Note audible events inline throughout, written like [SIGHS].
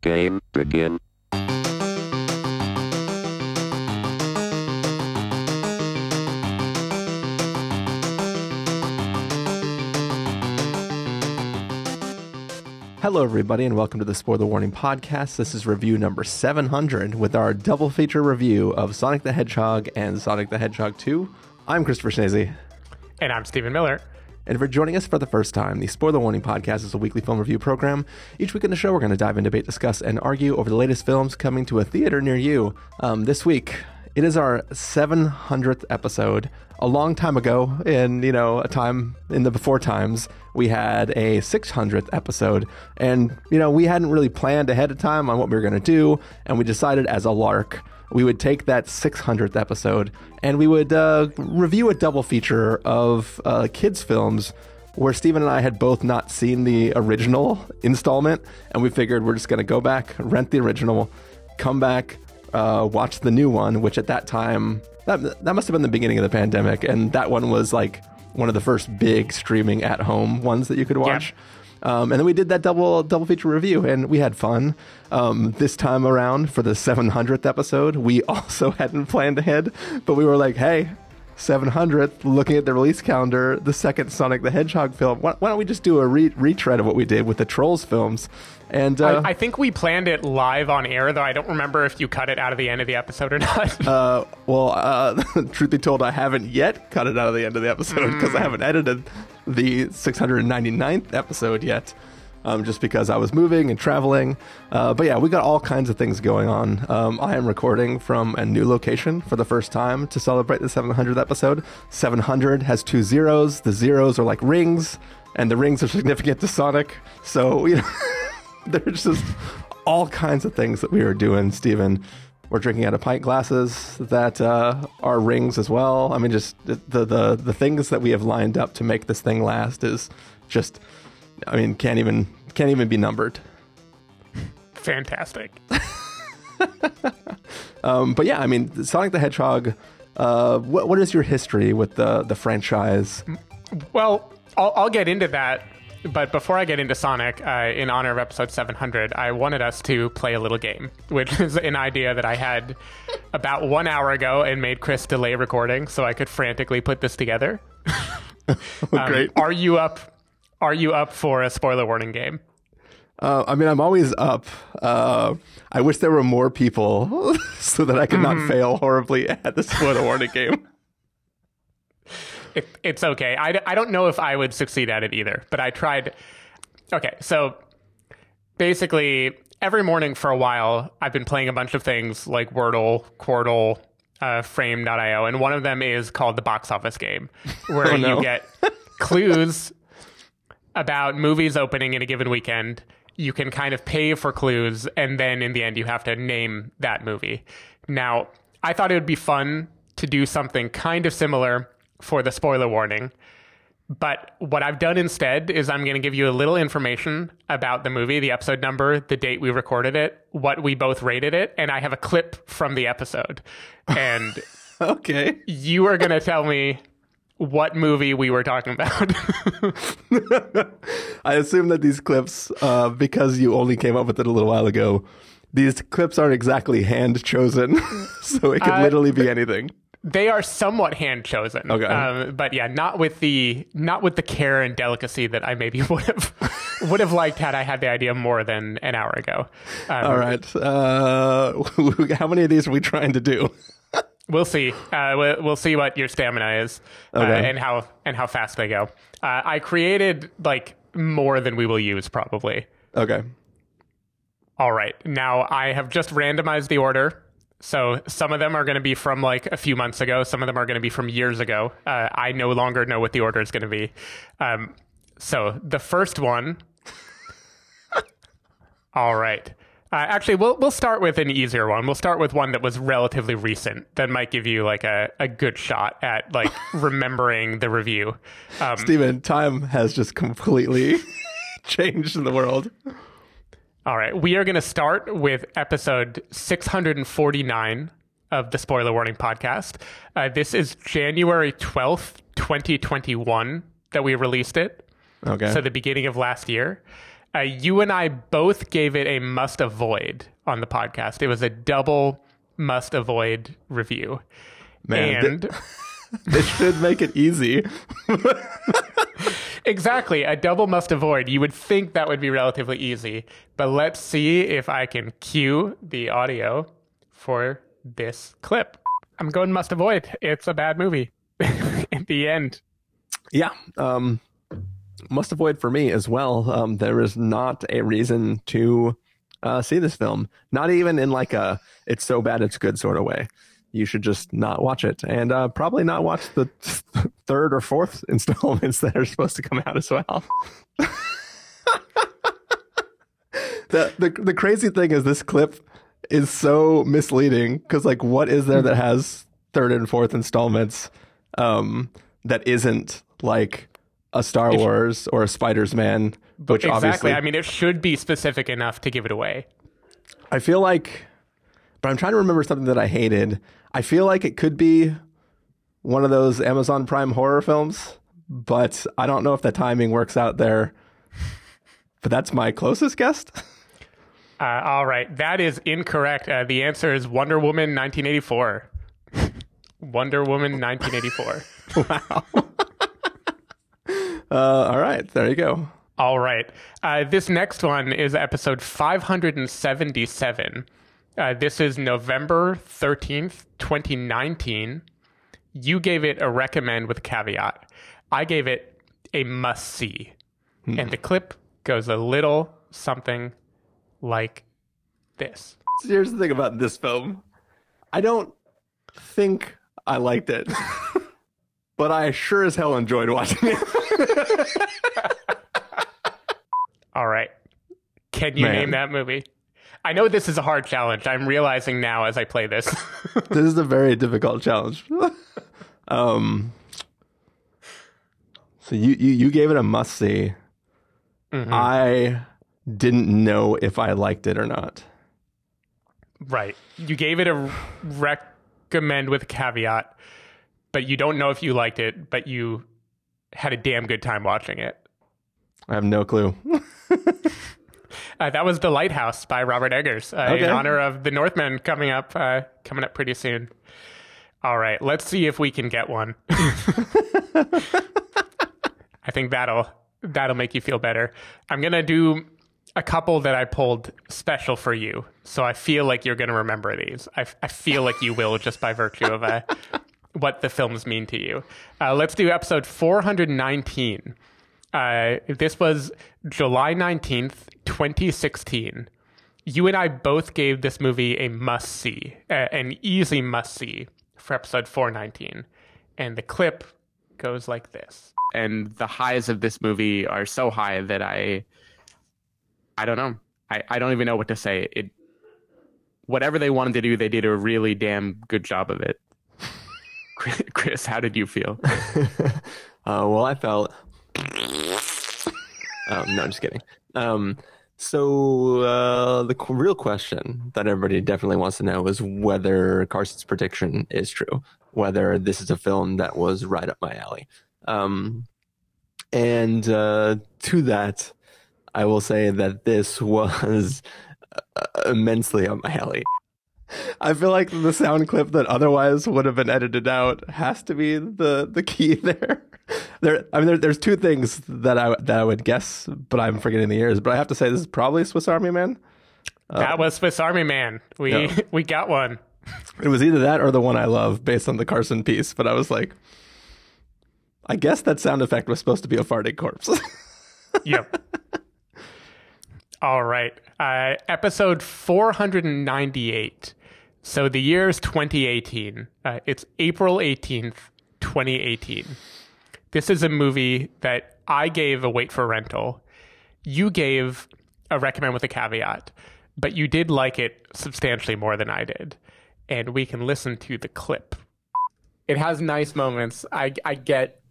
Game begin. Hello, everybody, and welcome to the Spoiler Warning Podcast. This is review number 700 with our double feature review of Sonic the Hedgehog and Sonic the Hedgehog 2. I'm Christopher Schnese. And I'm Stephen Miller. And you're joining us for the first time, the Spoiler Warning Podcast is a weekly film review program. Each week in the show, we're going to dive in, debate, discuss, and argue over the latest films coming to a theater near you. Um, this week, it is our 700th episode. A long time ago, in you know a time in the before times, we had a 600th episode, and you know we hadn't really planned ahead of time on what we were going to do, and we decided as a lark we would take that 600th episode and we would uh, review a double feature of uh, kids films where Stephen and I had both not seen the original installment, and we figured we're just going to go back, rent the original, come back, uh, watch the new one, which at that time that that must have been the beginning of the pandemic, and that one was like one of the first big streaming at home ones that you could watch. Um, and then we did that double double feature review, and we had fun. Um, this time around for the 700th episode, we [LAUGHS] also hadn't planned ahead, but we were like, "Hey, 700th, looking at the release calendar, the second Sonic the Hedgehog film. Why, why don't we just do a re- retread of what we did with the Trolls films?" And uh, I, I think we planned it live on air, though I don't remember if you cut it out of the end of the episode or not. [LAUGHS] Uh, well, uh, [LAUGHS] truth be told, I haven't yet cut it out of the end of the episode because I haven't edited the 699th episode yet. Um, just because I was moving and traveling. Uh, but yeah, we got all kinds of things going on. Um, I am recording from a new location for the first time to celebrate the 700th episode. 700 has two zeros. The zeros are like rings, and the rings are significant to Sonic. So, you know, [LAUGHS] there's just all kinds of things that we are doing, Stephen. We're drinking out of pint glasses that uh, are rings as well. I mean, just the, the the things that we have lined up to make this thing last is just, I mean, can't even can't even be numbered. Fantastic. [LAUGHS] Um, but yeah, I mean, Sonic the Hedgehog. Uh, what what is your history with the the franchise? Well, I'll, I'll get into that. But before I get into Sonic, uh, in honor of episode 700, I wanted us to play a little game, which is an idea that I had about one hour ago and made Chris delay recording so I could frantically put this together. [LAUGHS] Um, Great. Are you up? Are you up for a spoiler warning game? Uh, I mean, I'm always up. Uh, I wish there were more people [LAUGHS] so that I could not fail horribly at the spoiler warning game. It, it's okay. I, I don't know if I would succeed at it either, but I tried. Okay, so basically, every morning for a while, I've been playing a bunch of things like Wordle, Quordle, uh, Frame.io, and one of them is called the box office game, [LAUGHS] where Oh, no. you get clues about movies opening in a given weekend. You can kind of pay for clues, and then in the end, you have to name that movie. Now, I thought it would be fun to do something kind of similar for the spoiler warning. But what I've done instead is I'm going to give you a little information about the movie, the episode number, the date we recorded it, what we both rated it, and I have a clip from the episode. And [LAUGHS] Okay. you are going to tell me what movie we were talking about. [LAUGHS] I assume that these clips, uh, because you only came up with it a little while ago, these clips aren't exactly hand chosen, [LAUGHS] so it could Uh, literally be anything. they are somewhat hand chosen. Okay. Um, but yeah, not with the not with the care and delicacy that I maybe [LAUGHS] would have would have liked had I had the idea more than an hour ago. Um, All right. Uh, how many of these are we trying to do? We'll see. Uh, we'll, we'll see what your stamina is uh, and how and how fast they go. Uh, I created like more than we will use probably. Okay. All right. Now I have just randomized the order. So some of them are going to be from like a few months ago. Some of them are going to be from years ago. Uh, I no longer know what the order is going to be. Um, so the first one. [LAUGHS] All right. Uh, actually, we'll we'll start with an easier one. We'll start with one that was relatively recent. That might give you like a, a good shot at like [LAUGHS] remembering the review. Um, Stephen, time has just completely [LAUGHS] changed in the world. All right. We are going to start with episode 649 of the Spoiler Warning podcast. Uh, this is January 12th, 2021, that we released it. Okay. So the beginning of last year. Uh, you and I both gave it a must avoid on the podcast. It was a double must avoid review. Man, th- and [LAUGHS] This should make it easy. [LAUGHS] exactly, a double must avoid. You would think that would be relatively easy, but let's see if I can cue the audio for this clip. I'm going must avoid. It's a bad movie. [LAUGHS] In the end, Yeah. Um, must avoid for me as well. Um, there is not a reason to uh, see this film. Not even in like a it's so bad it's good sort of way. You should just not watch it, and uh, probably not watch the [LAUGHS] third or fourth [LAUGHS] installments that are supposed to come out as well. [LAUGHS] the, the the crazy thing is this clip is so misleading because like what is there that has third and fourth installments um, that isn't like a Star Wars or a Spider's Man, which exactly. obviously I mean, it should be specific enough to give it away. I feel like, but I'm trying to remember something that I hated. I feel like it could be one of those Amazon Prime horror films, but I don't know if the timing works out there. But that's my closest guess. [LAUGHS] Uh, all right, that is incorrect. Uh, the answer is Wonder Woman 1984. [LAUGHS] Wonder Woman 1984. [LAUGHS] wow. Uh, all right, there you go. All right. Uh, this next one is episode 577. Uh, this is November 13th, 2019. You gave it a recommend with a caveat. I gave it a must see. And the clip goes a little something like this. So here's the thing about this film. I don't think I liked it, [LAUGHS] but I sure as hell enjoyed watching it. [LAUGHS] All right. Can you Man. name that movie? I know this is a hard challenge. I'm realizing now as I play this. [LAUGHS] this is a very difficult challenge. [LAUGHS] um, so you, you you gave it a must see. I didn't know if I liked it or not. right. You gave it a recommend with caveat, but you don't know if you liked it, but you had a damn good time watching it. I have no clue. [LAUGHS] Uh, that was The Lighthouse by Robert Eggers uh, Okay. in honor of The Northman coming up uh, coming up pretty soon. All right, let's see if we can get one. [LAUGHS] I think that'll that'll make you feel better. I'm gonna do a couple that I pulled special for you, so I feel like you're gonna remember these. I, I feel like you will just by virtue of uh, what the films mean to you. Uh, let's do episode 419. Uh, this was July 19th, 2016. You and I both gave this movie a must see, uh, an easy must see for episode 419. And the clip goes like this. and the highs of this movie are so high that I I don't know. I, I don't even know what to say. It whatever they wanted to do, they did a really damn good job of it. [LAUGHS] Chris, how did you feel? [LAUGHS] uh, well, I felt. um, no, I'm just kidding. Um, so uh, the qu- real question that everybody definitely wants to know is whether Carson's prediction is true, whether this is a film that was right up my alley. Um, and uh, to that, I will say that this [LAUGHS] was uh, immensely up my alley. I feel like the sound clip that otherwise would have been edited out has to be the the key [LAUGHS] there. There, I mean, there, there's two things that I that I would guess, but I'm forgetting the years. But I have to say, this is probably Swiss Army Man. that was Swiss Army Man. We Yeah. [LAUGHS] we got one. It was either that or the one I love, based on the Carson piece. But I was like, I guess that sound effect was supposed to be a farting corpse. [LAUGHS] Yep. All right. Uh, episode 498. So the year is 2018. Uh, it's April 18th, 2018. This is a movie that I gave a wait for rental. You gave a recommend with a caveat, but you did like it substantially more than I did. And we can listen to the clip. It has nice moments. I I get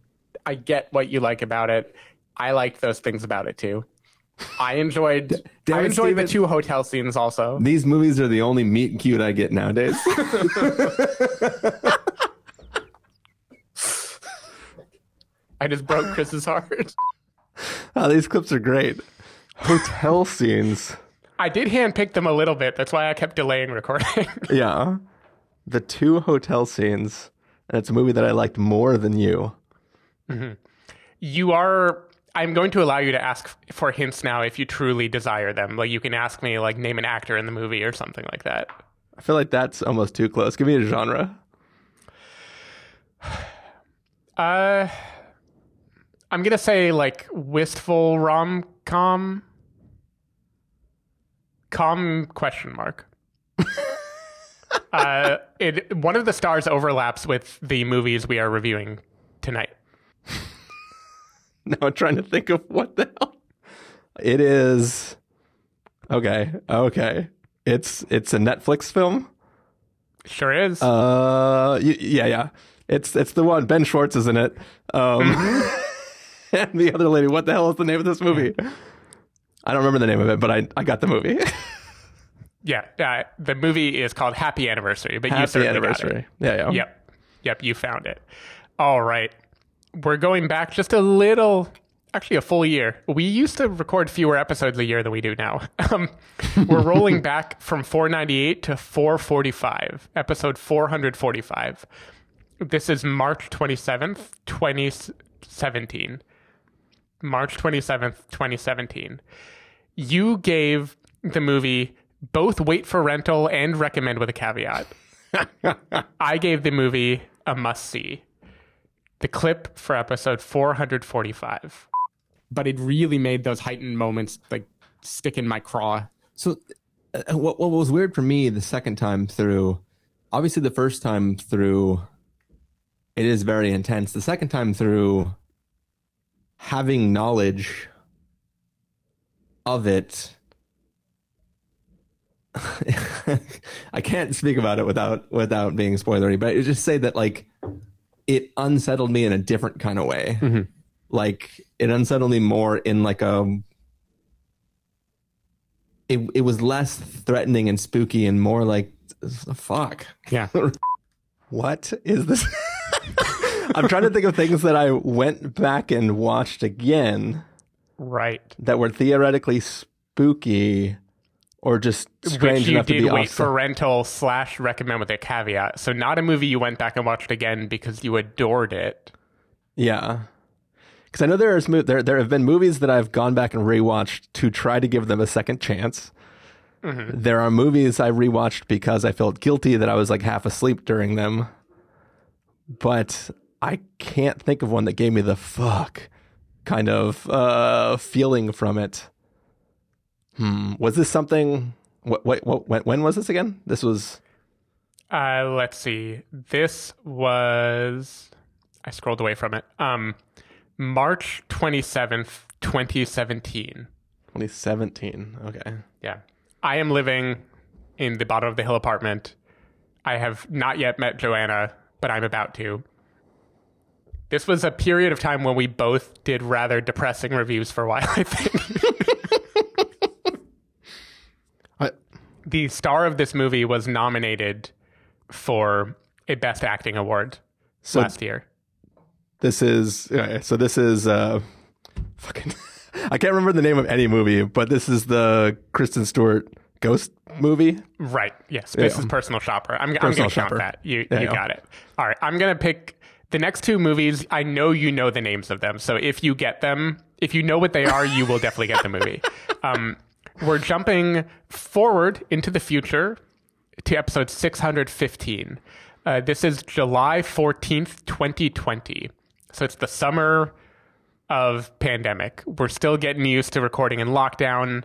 I get what you like about it. I like those things about it too. I enjoyed damn I enjoyed the two hotel scenes also. These movies are the only meet and cute I get nowadays. [LAUGHS] I just broke Chris's heart. oh, these clips are great. Hotel scenes. I did handpick them a little bit. That's why I kept delaying recording. [LAUGHS] Yeah. The two hotel scenes. And it's a movie that I liked more than you. Mm-hmm. you are. I'm going to allow you to ask for hints now if you truly desire them. Like you can ask me, like name an actor in the movie or something like that. I feel like that's almost too close. Give me a genre. [SIGHS] Uh, I'm gonna say like wistful rom com. Com question mark. [LAUGHS] uh, it one of the stars overlaps with the movies we are reviewing tonight. [LAUGHS] Now I'm trying to think of what the hell. It is okay. Okay. It's it's a Netflix film. Sure is. Uh, y- yeah, yeah. It's it's the one. Ben Schwartz is in it. Um, [LAUGHS] and the other lady. What the hell is the name of this movie? I don't remember the name of it, but I I got the movie. [LAUGHS] yeah, uh, the movie is called Happy Anniversary, but you Happy certainly got it. anniversary. Yeah, yeah. Yep. Yep, you found it. All right. We're going back just a little, actually, a full year. We used to record fewer episodes a year than we do now. [LAUGHS] Um, we're rolling [LAUGHS] back from 498 to 445, episode 445. This is March 27th, 2017. March 27th, 2017. You gave the movie both wait for rental and recommend with a caveat. [LAUGHS] I gave the movie a must see. The clip for episode 445. But it really made those heightened moments like stick in my craw. So, uh, what what was weird for me the second time through, obviously the first time through, it is very intense. The second time through, having knowledge of it, [LAUGHS] I can't speak about it without without being spoilery. But I just say that like it unsettled me in a different kind of way. Mm-hmm. Like it unsettled me more in like a it it was less threatening and spooky and more like fuck. Yeah. [LAUGHS] What is this? [LAUGHS] I'm trying to think of things that I went back and watched again Right. that were theoretically spooky or just strange Which you enough to did be wait awesome. for rental slash recommend with a caveat. So, not a movie you went back and watched again because you adored it. Yeah. Because I know there is there there have been movies that I've gone back and rewatched to try to give them a second chance. There are movies I rewatched because I felt guilty that I was like half asleep during them. But I can't think of one that gave me the fuck kind of uh, feeling from it. Hmm. Was this something? What, what, what, when, when was this again? This was Uh, let's see. This was. I scrolled away from it. Um, March 27th, 2017. 2017. Okay. Yeah. I am living in the bottom of the hill apartment. I have not yet met Joanna, but I'm about to. This was a period of time when we both did rather depressing reviews for a while, I think. I, the star of this movie was nominated for a Best Acting Award so last year. This is okay, so. This is uh, [LAUGHS] fucking. I can't remember the name of any movie, but this is the Kristen Stewart ghost movie. Right. Yes. This Yeah. is Personal Shopper. I'm, I'm Personal going to count Shopper. that. You, Yeah, you yeah. got it. All right. I'm going to pick the next two movies. I know you know the names of them. So if you get them, if you know what they are, you will definitely get the movie. [LAUGHS] Um, we're jumping forward into the future to episode 615. Uh, this is July 14th, 2020. So it's the summer of pandemic. We're still getting used to recording in lockdown.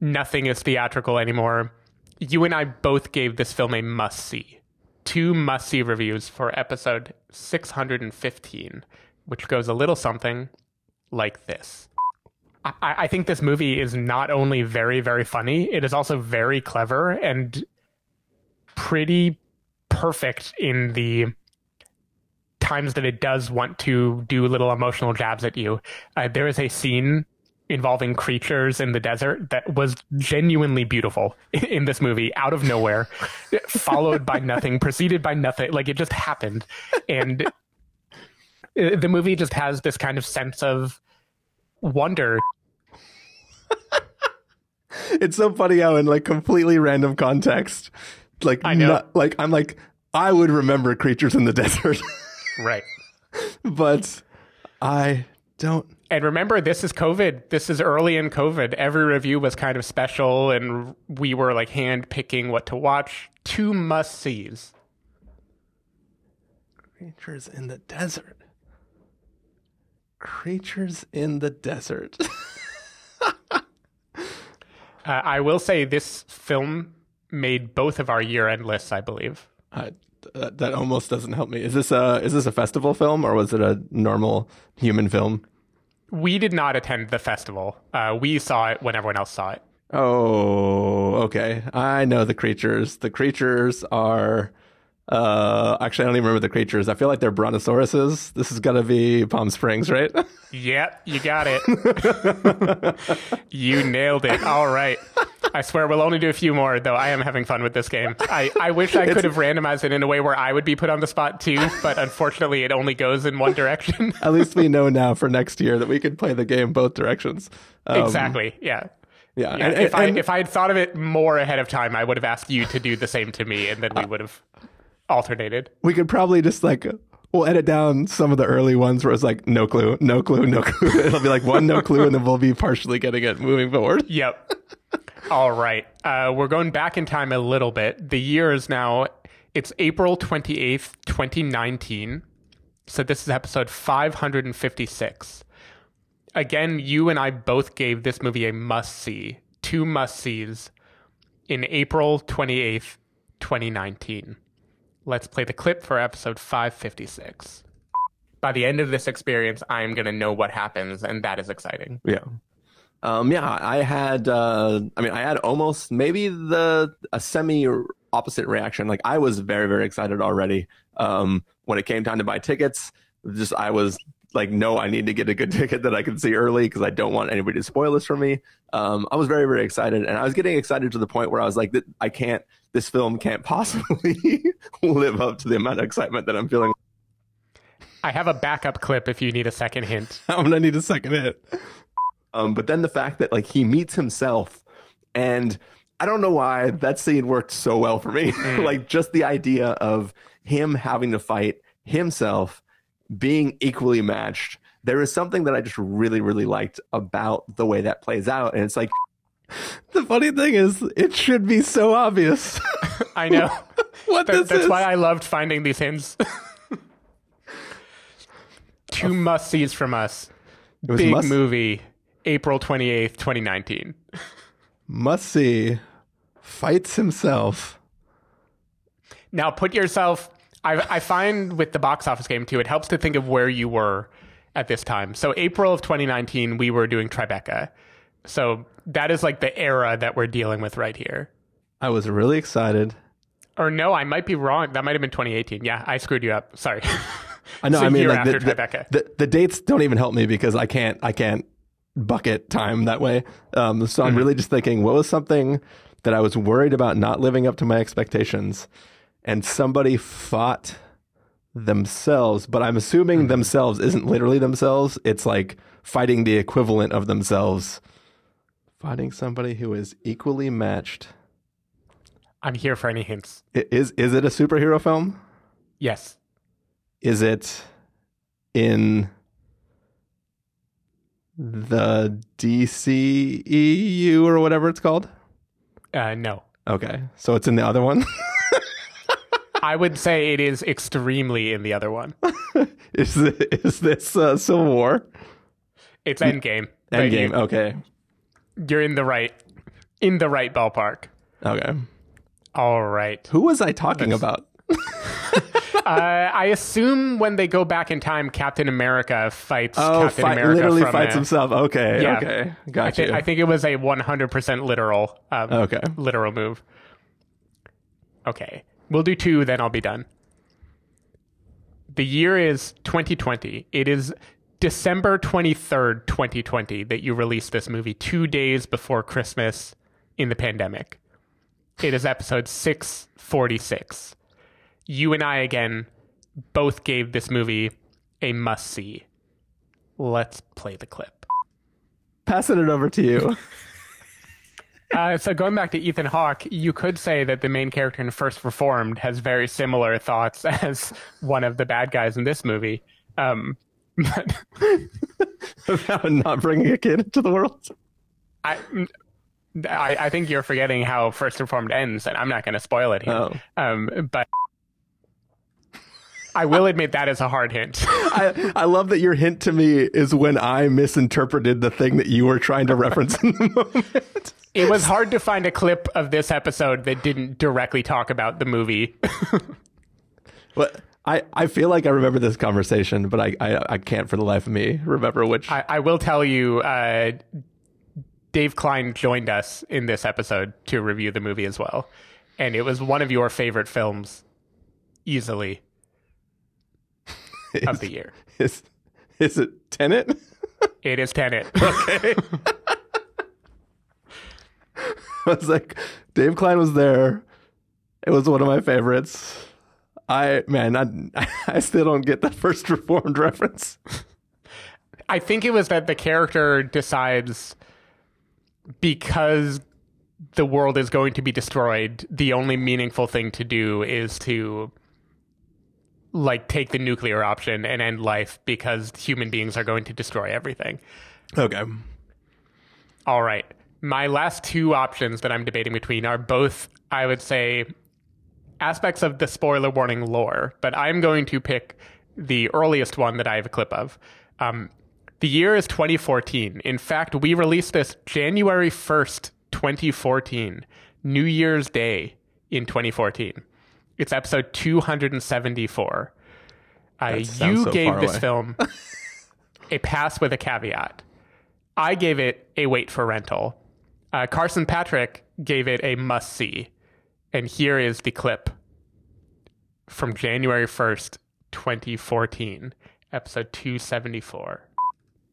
Nothing is theatrical anymore. You and I both gave this film a must see. Two must see reviews for episode 615, which goes a little something like this. I, I think this movie is not only very, very funny, it is also very clever and pretty perfect in the times that it does want to do little emotional jabs at you. Uh, there is a scene involving creatures in the desert that was genuinely beautiful in this movie out of nowhere [LAUGHS] followed by nothing preceded by nothing like it just happened and uh, the movie just has this kind of sense of wonder [LAUGHS] it's so funny how in like completely random context, like I know. not- like I'm like I would remember creatures in the [LAUGHS] desert, Right. but I don't. And remember, this is COVID. This is early in COVID. Every review was kind of special, and we were like hand picking what to watch. Two must sees. Creatures in the desert. Creatures in the desert. [LAUGHS] Uh, I will say this film made both of our year end lists, I believe. Uh, that, that almost doesn't help me. Is this a is this a festival film or was it a normal human film? We did not attend the festival. Uh, we saw it when everyone else saw it. Oh, okay. I know the creatures. The creatures are. Uh, actually, I don't even remember the creatures. I feel like they're brontosauruses. This is gonna be Palm Springs, right? [LAUGHS] Yep, you got it. you nailed it. All right. I swear we'll only do a few more, though I am having fun with this game. I, I wish I could have randomized it in a way where I would be put on the spot too, but unfortunately it only goes in one direction. [LAUGHS] At least we know now for next year that we could play the game both directions. Um, exactly. Yeah. Yeah. Yeah, and- if I and- if I had thought of it more ahead of time, I would have asked you to do the same to me, and then we would have alternated. we could probably just like we'll edit down some of the early ones where it's like no clue, no clue, no clue. [LAUGHS] It'll be like one no clue, and then we'll be partially getting it moving forward. [LAUGHS] Yep. All right. Uh, we're going back in time a little bit. The year is now, it's April 28th, 2019. So this is episode 556. Again, you and I both gave this movie a must see, two must sees in April 28th, 2019. Let's play the clip for episode 556. By the end of this experience, I am going to know what happens, and that is exciting. Yeah. Um, yeah, I had, uh, I mean, I had almost maybe the, a semi opposite reaction. Like I was very, very excited already. Um, when it came time to buy tickets, just, I was like, no, I need to get a good [LAUGHS] ticket that I can see early because I don't want anybody to spoil this for me. Um, I was very, very excited and I was getting excited to the point where I was like, I can't, this film can't [LAUGHS] possibly live up to the amount of excitement that I'm feeling. I have a backup clip if you need a second hint. [LAUGHS] I'm gonna need a second hint Um, but then the fact that like he meets himself, and I don't know why that scene worked so well for me. like just the idea of him having to fight himself, being equally matched. There is something that I just really, really liked about the way that plays out, and it's like. The funny thing is, it should be so obvious [LAUGHS] I know. [LAUGHS] what That- this that's is. why I loved finding these hints. [LAUGHS] Two must sees from us. it was Big must, movie, April 28th, 2019. must see. Fights himself. Now put yourself, I, I find with the box office game too, it helps to think of where you were at this time. So, April of 2019, we were doing Tribeca. So, that is like the era that we're dealing with right here. I was really excited. Or no, I might be wrong. That might have been 2018. Yeah, I screwed you up. Sorry. [LAUGHS] I know. I mean, like, the, the, the, the dates don't even help me because I can't. I can't bucket time that way. Um, so Mm-hmm. I'm really just thinking, what was something that I was worried about not living up to my expectations, and somebody fought themselves. But I'm assuming Mm-hmm. themselves isn't literally themselves. It's like fighting the equivalent of themselves. Fighting somebody who is equally matched. I'm here for any hints. Is is it a superhero film? Yes. Is it in the DCEU or whatever it's called? Uh, no. Okay, so it's in the other one. [LAUGHS] I would say it is extremely in the other one. [LAUGHS] is it, is this uh, Civil War? It's Endgame. Endgame. you- Okay, You're in the right, in the right ballpark. okay. All right. Who was I talking about? [LAUGHS] [LAUGHS] Uh, I assume when they go back in time, Captain America fights Oh, Captain fight, America literally fights himself. Okay, Yeah. okay, I, got you. I think it was a 100% literal, um, Okay. literal move. Okay, we'll do two, then I'll be done. The year is 2020. It is December 23rd, 2020, that you released this movie, two days before Christmas in the pandemic. It is episode 646. You and I, again, both gave this movie a must see. Let's play the clip. Passing it over to you. [LAUGHS] Uh, so going back to Ethan Hawke, you could say that the main character in First Reformed has very similar thoughts [LAUGHS] as one of the bad guys in this movie. Um, but [LAUGHS] About not bringing a kid into the world. I, I, I think you're forgetting how First Reformed ends, and I'm not going to spoil it here. Oh. Um, but I will admit that is a hard hint. [LAUGHS] I, I love that your hint to me is when I misinterpreted the thing that you were trying to reference in the moment. It was hard to find a clip of this episode that didn't directly talk about the movie. [LAUGHS] But I, I feel like I remember this conversation, but I, I, I can't for the life of me remember which. I, I will tell you, uh, Dave Klein joined us in this episode to review the movie as well. And it was one of your favorite films, easily, of [LAUGHS] the year. is, is it Tenet? It is Tenet. [LAUGHS] Okay. [LAUGHS] I was like, Dave Klein was there. It was one of my favorites. I man, I, [LAUGHS] I still don't get the first reformed reference. I think it was that the character decides because the world is going to be destroyed, the only meaningful thing to do is to like take the nuclear option and end life because human beings are going to destroy everything. Okay. All right. My last two options that I'm debating between are both, I would say, aspects of the spoiler warning lore, but I'm going to pick the earliest one that I have a clip of. Um, the year is 2014. In fact, we released this January 1st, 2014, New Year's Day in 2014. It's episode 274. Uh, you so gave this film [LAUGHS] a pass with a caveat. I gave it a wait for rental. Uh, Carson Patrick gave it a must see. And here is the clip from January 1st, 2014, episode 274.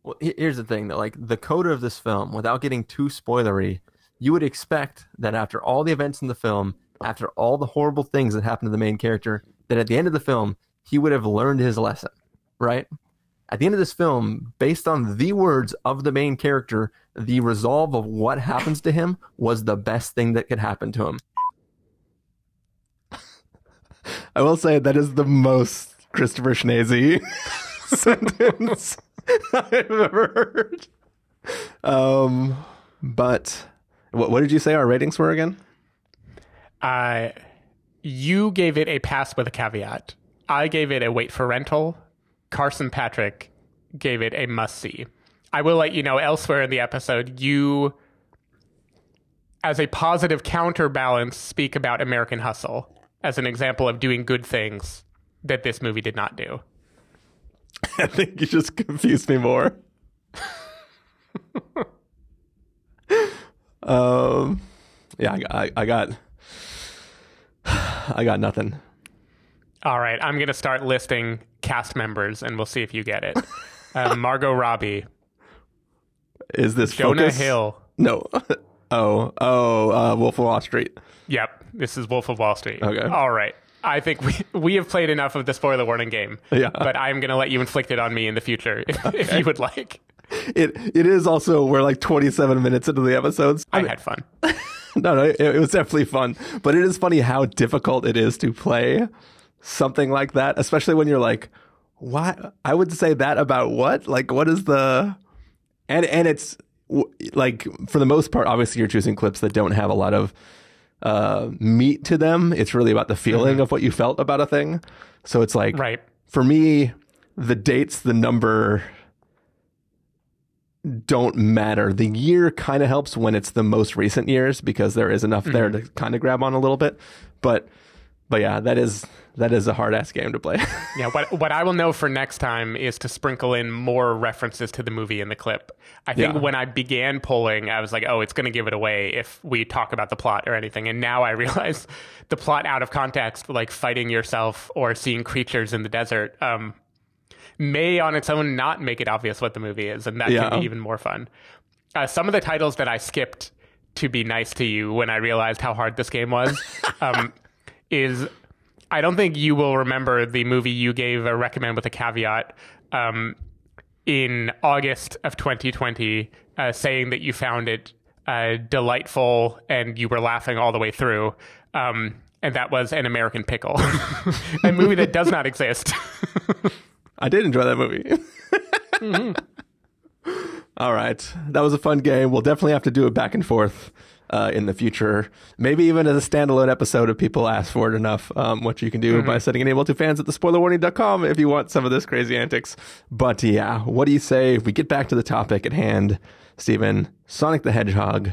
Well, here's the thing though, like the coda of this film, without getting too spoilery, you would expect that after all the events in the film, after all the horrible things that happened to the main character, that at the end of the film, he would have learned his lesson, right? At the end of this film, based on the words of the main character, the resolve of what happens to him was the best thing that could happen to him. [LAUGHS] I will say that is the most Christopher Schnese [LAUGHS] sentence I've ever heard. Um, but what, what did you say our ratings were again? Uh, you gave it a pass with a caveat. I gave it a wait for rental. Carson Patrick gave it a must see. I will let you know elsewhere in the episode, you, as a positive counterbalance, speak about American Hustle as an example of doing good things that this movie did not do. [LAUGHS] I think you just confused me more. [LAUGHS] um, yeah, I I, I got, [SIGHS] I got nothing. All right, I'm going to start listing cast members and we'll see if you get it. Uh, [LAUGHS] Margot Robbie, Is this Jonah Focus? Hill. No. [LAUGHS] Oh, oh, uh, Wolf of Wall Street. Yep, this is Wolf of Wall Street. Okay. All right. I think we we have played enough of the spoiler warning game. Yeah. But I'm going to let you inflict it on me in the future [LAUGHS] if, if you would like. It it is also we're like 27 minutes into the episodes. I had fun. No, no, it, it was definitely fun. But it is funny how difficult it is to play something like that, especially when you're like, why? I would say that about what? Like, what is the? And and it's like for the most part, obviously, you're choosing clips that don't have a lot of uh, meat to them. It's really about the feeling of what you felt about a thing. So it's like, Right. for me, the dates, the number don't matter. The year kind of helps when it's the most recent years because there is enough there to kind of grab on a little bit. But but yeah, that is that is a hard ass game to play. [LAUGHS] Yeah, what what I will know for next time is to sprinkle in more references to the movie in the clip. I think Yeah. when I began polling, I was like, "Oh, it's going to give it away if we talk about the plot or anything." And now I [LAUGHS] realize the plot out of context, like fighting yourself or seeing creatures in the desert, um, may on its own not make it obvious what the movie is, and that Yeah. can be even more fun. Uh, some of the titles that I skipped to be nice to you when I realized how hard this game was [LAUGHS] um, is I don't think you will remember the movie you gave a recommend with a caveat um, in August of 2020, uh, saying that you found it uh, delightful and you were laughing all the way through. Um, and that was An American Pickle, [LAUGHS] a movie that does not exist. [LAUGHS] I did enjoy that movie. [LAUGHS] mm-hmm. All right. That was a fun game. We'll definitely have to do it back and forth uh, in the future. Maybe even as a standalone episode if people ask for it enough, um, which you can do mm-hmm. by sending an email to fans at thespoilerwarning.com if you want some of this crazy antics. But yeah, what do you say if we get back to the topic at hand, Stephen? Sonic the Hedgehog.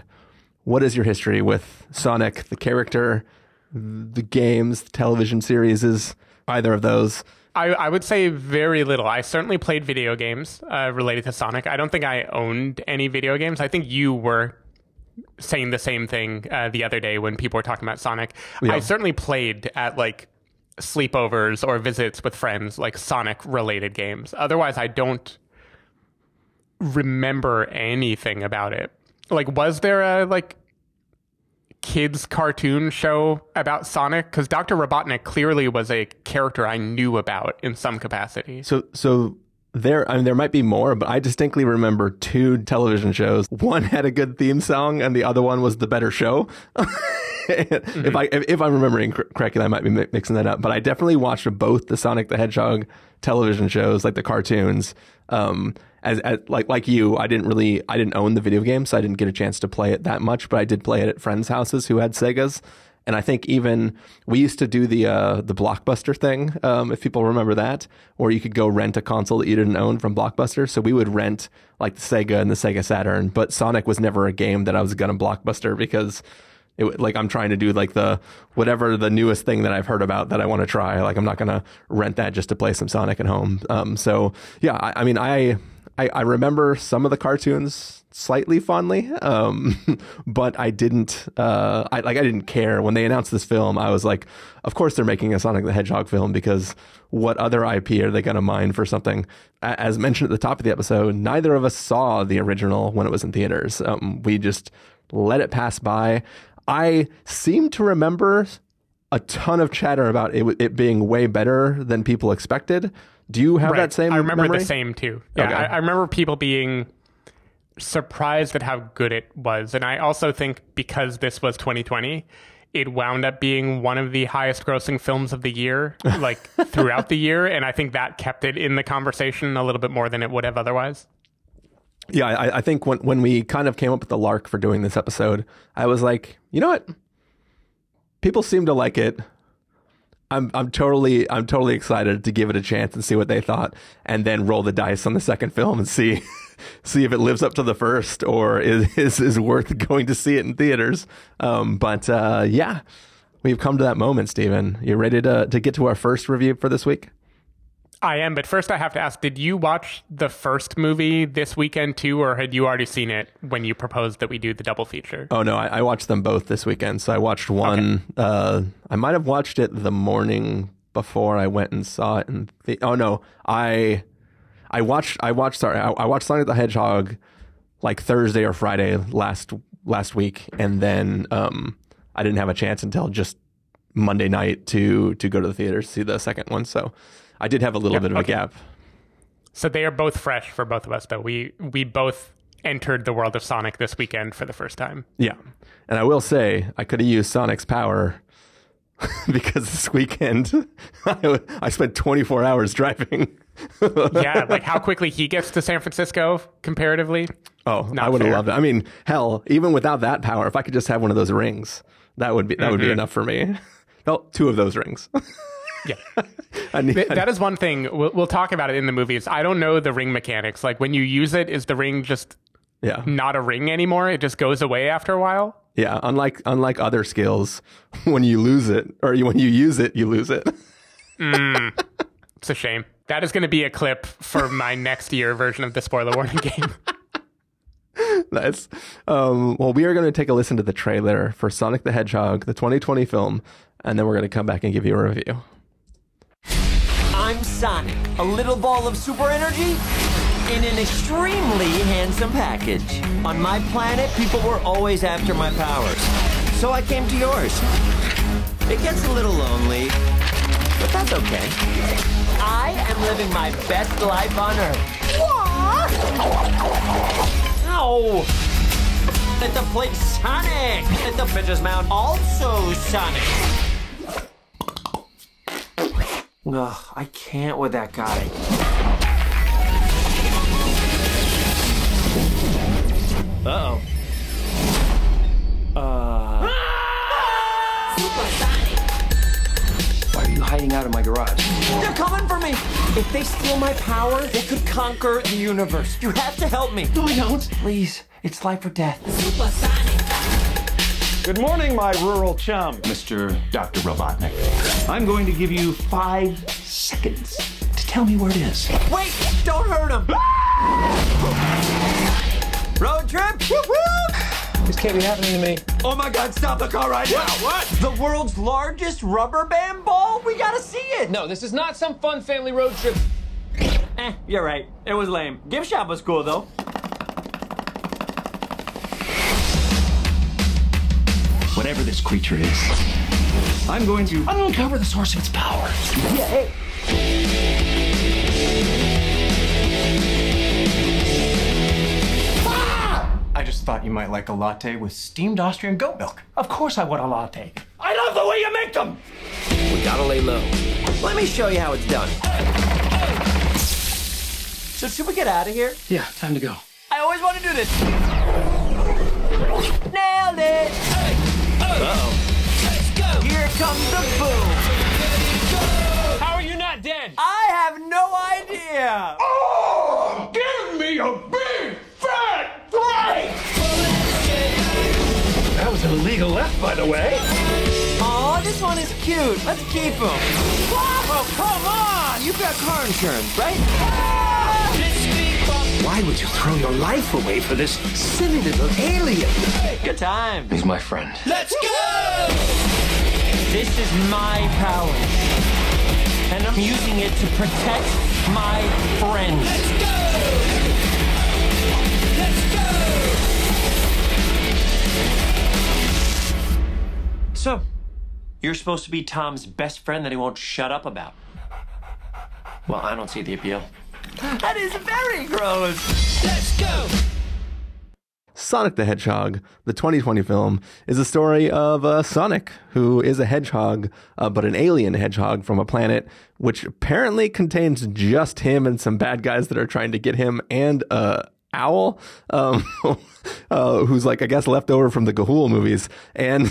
What is your history with Sonic, the character, the games, the television series? Is either of those? I, I would say very little. I certainly played video games uh, related to Sonic. I don't think I owned any video games. I think you were saying the same thing uh, the other day when people were talking about Sonic. Yeah. I certainly played at like sleepovers or visits with friends, like Sonic related games. Otherwise, I don't remember anything about it. Like, was there a like kids cartoon show about Sonic? Because Dr. Robotnik clearly was a character I knew about in some capacity. So, so there, I mean, there might be more, but I distinctly remember two television shows. One had a good theme song, and the other one was the better show. [LAUGHS] mm-hmm. If I if, I'm remembering correctly, I might be mixing that up. But I definitely watched both the Sonic the Hedgehog television shows, like the cartoons. Um, as, as like like you, I didn't really I didn't own the video game, so I didn't get a chance to play it that much. But I did play it at friends' houses who had Segas. And I think even we used to do the uh, the Blockbuster thing, um, if people remember that, where you could go rent a console that you didn't own from Blockbuster. So we would rent like the Sega and the Sega Saturn, but Sonic was never a game that I was gonna Blockbuster because it, like I'm trying to do like the whatever the newest thing that I've heard about that I want to try. Like I'm not gonna rent that just to play some Sonic at home. Um, so yeah, I, I mean I, I I remember some of the cartoons slightly fondly, um, [LAUGHS] but I didn't. Uh, I like I didn't care when they announced this film. I was like, of course they're making a Sonic the Hedgehog film because what other IP are they going to mine for something? As mentioned at the top of the episode, neither of us saw the original when it was in theaters. Um, we just let it pass by. I seem to remember a ton of chatter about it, it being way better than people expected. Do you have right. that same? I remember memory? the same too. Yeah, okay. I, I remember people being surprised at how good it was. And I also think because this was 2020, it wound up being one of the highest grossing films of the year, [LAUGHS] like throughout the year. And I think that kept it in the conversation a little bit more than it would have otherwise. Yeah, I, I think when, when we kind of came up with the lark for doing this episode, I was like, you know what? People seem to like it. I'm I'm totally I'm totally excited to give it a chance and see what they thought, and then roll the dice on the second film and see [LAUGHS] see if it lives up to the first or is is, is worth [LAUGHS] going to see it in theaters. Um, but uh, yeah, we've come to that moment, Stephen. You ready to to get to our first review for this week? I am, but first I have to ask: Did you watch the first movie this weekend too, or had you already seen it when you proposed that we do the double feature? Oh no, I, I watched them both this weekend. So I watched one. Okay. Uh, I might have watched it the morning before I went and saw it. And the, oh no, I I watched I watched sorry I, I watched Sonic the Hedgehog like Thursday or Friday last last week, and then um, I didn't have a chance until just Monday night to to go to the theater to see the second one. So I did have a little yep, bit of okay. a gap. So they are both fresh for both of us, but We we both entered the world of Sonic this weekend for the first time. Yeah, and I will say I could have used Sonic's power [LAUGHS] because this weekend [LAUGHS] I, I spent 24 hours driving. [LAUGHS] yeah, like how quickly he gets to San Francisco comparatively. Oh, Not I would have loved it. I mean, hell, even without that power, if I could just have one of those rings, that would be that mm-hmm. would be mm-hmm. enough for me. Well, two of those rings. yeah, [LAUGHS] need, that is one thing. We'll, we'll talk about it in the movies. I don't know the ring mechanics. Like when you use it, is the ring just yeah not a ring anymore? It just goes away after a while. Yeah, unlike unlike other skills, [LAUGHS] when you lose it or when you use it, you lose it. [LAUGHS] mm, it's a shame. That is going to be a clip for my next year version of the spoiler warning game. nice. Um, well, we are going to take a listen to the trailer for Sonic the Hedgehog, the 2020 film, and then we're going to come back and give you a review. Sonic, a little ball of super energy in an extremely handsome package. On my planet, people were always after my powers. So I came to yours. It gets a little lonely, but that's okay. I am living my best life on Earth. Ow! Let the plate Sonic! Let the bitches mount also Sonic! Ugh, I can't with that guy. Uh-oh. Uh... Why are you hiding out in my garage? They're coming for me! If they steal my power, they could conquer the universe. You have to help me. No, I don't. Please. It's life or death. Good morning, my rural chum. Mr. Dr. Robotnik. I'm going to give you five seconds to tell me where it is. Wait! Don't hurt him! Road trip? This can't be happening to me. Oh my god, stop the car right now! What? The world's largest rubber band ball? We gotta see it! No, this is not some fun family road trip. Eh, you're right. It was lame. Gift shop was cool though. Whatever this creature is, I'm going to uncover the source of its power. Yeah, hey. I just thought you might like a latte with steamed Austrian goat milk. Of course I want a latte. I love the way you make them! We gotta lay low. Let me show you how it's done. So should we get out of here? Yeah, time to go. I always want to do this. Nailed it! Uh-oh. Here comes the boom. How are you not dead? I have no idea. Oh, Give me a big fat break! That was an illegal left, by the way. Oh, this one is cute. Let's keep him. Oh, come on! You've got car insurance, right? Why would you throw your life away for this silly little alien? Good time. He's my friend. Let's go! This is my power. And I'm using it to protect my friends. Let's go! Let's go! So, you're supposed to be Tom's best friend that he won't shut up about. Well, I don't see the appeal. That is very gross. Let's go! Sonic the Hedgehog, the 2020 film, is a story of uh, Sonic, who is a hedgehog, uh, but an alien hedgehog from a planet which apparently contains just him and some bad guys that are trying to get him and uh, Owl, um, [LAUGHS] uh, who's like, I guess, left over from the Ga'Hoole movies. And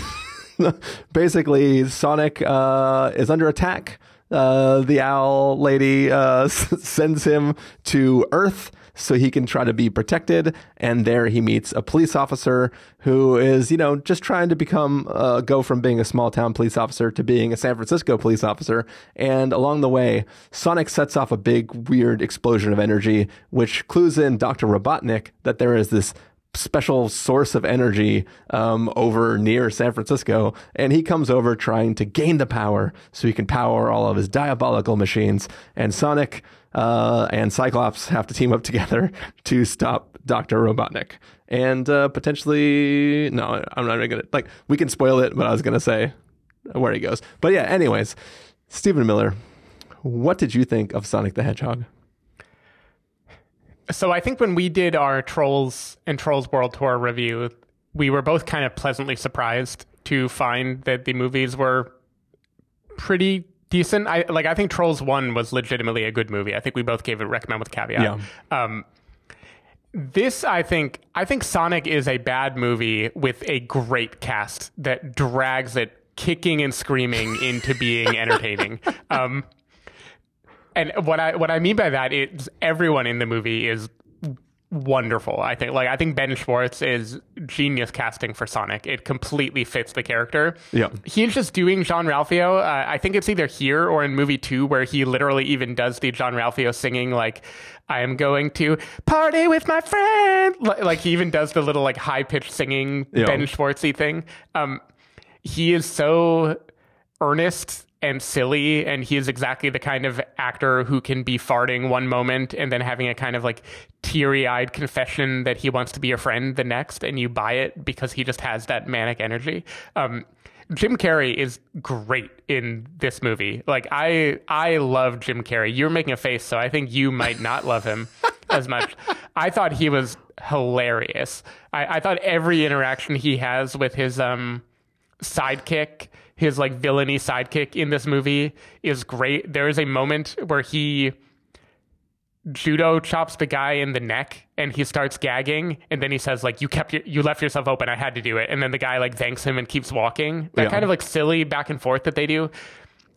[LAUGHS] basically, Sonic uh, is under attack. Uh, the owl lady uh, [LAUGHS] sends him to Earth so he can try to be protected. And there he meets a police officer who is, you know, just trying to become, uh, go from being a small town police officer to being a San Francisco police officer. And along the way, Sonic sets off a big, weird explosion of energy, which clues in Dr. Robotnik that there is this special source of energy um, over near San Francisco, and he comes over trying to gain the power so he can power all of his diabolical machines. And Sonic uh, and Cyclops have to team up together [LAUGHS] to stop Doctor Robotnik. And uh, potentially, no, I'm not gonna like. We can spoil it, but I was gonna say where he goes. But yeah, anyways, Stephen Miller, what did you think of Sonic the Hedgehog? So I think when we did our Trolls and Trolls World Tour review, we were both kind of pleasantly surprised to find that the movies were pretty decent. I like I think Trolls 1 was legitimately a good movie. I think we both gave it recommend with caveat. Yeah. Um this I think I think Sonic is a bad movie with a great cast that drags it kicking and screaming into being [LAUGHS] entertaining. Um and what I what I mean by that is everyone in the movie is wonderful. I think like I think Ben Schwartz is genius casting for Sonic. It completely fits the character. Yeah. He's just doing Jean-Ralphio. Uh, I think it's either here or in movie 2 where he literally even does the Jean-Ralphio singing like I am going to party with my friend. Like, like he even does the little like high pitched singing Yeah. Ben Schwartzy thing. Um he is so earnest and silly and he is exactly the kind of actor who can be farting one moment and then having a kind of like teary-eyed confession that he wants to be your friend the next and you buy it because he just has that manic energy um Jim Carrey is great in this movie. Like I I love Jim Carrey. You're making a face, so I think you might not love him. [LAUGHS] as much. I thought he was hilarious. I, I thought every interaction he has with his um sidekick, his like villainy sidekick in this movie is great. There is a moment where he judo chops the guy in the neck and he starts gagging and then he says like you kept your, you left yourself open i had to do it and then the guy like thanks him and keeps walking that Yeah. kind of like silly back and forth that they do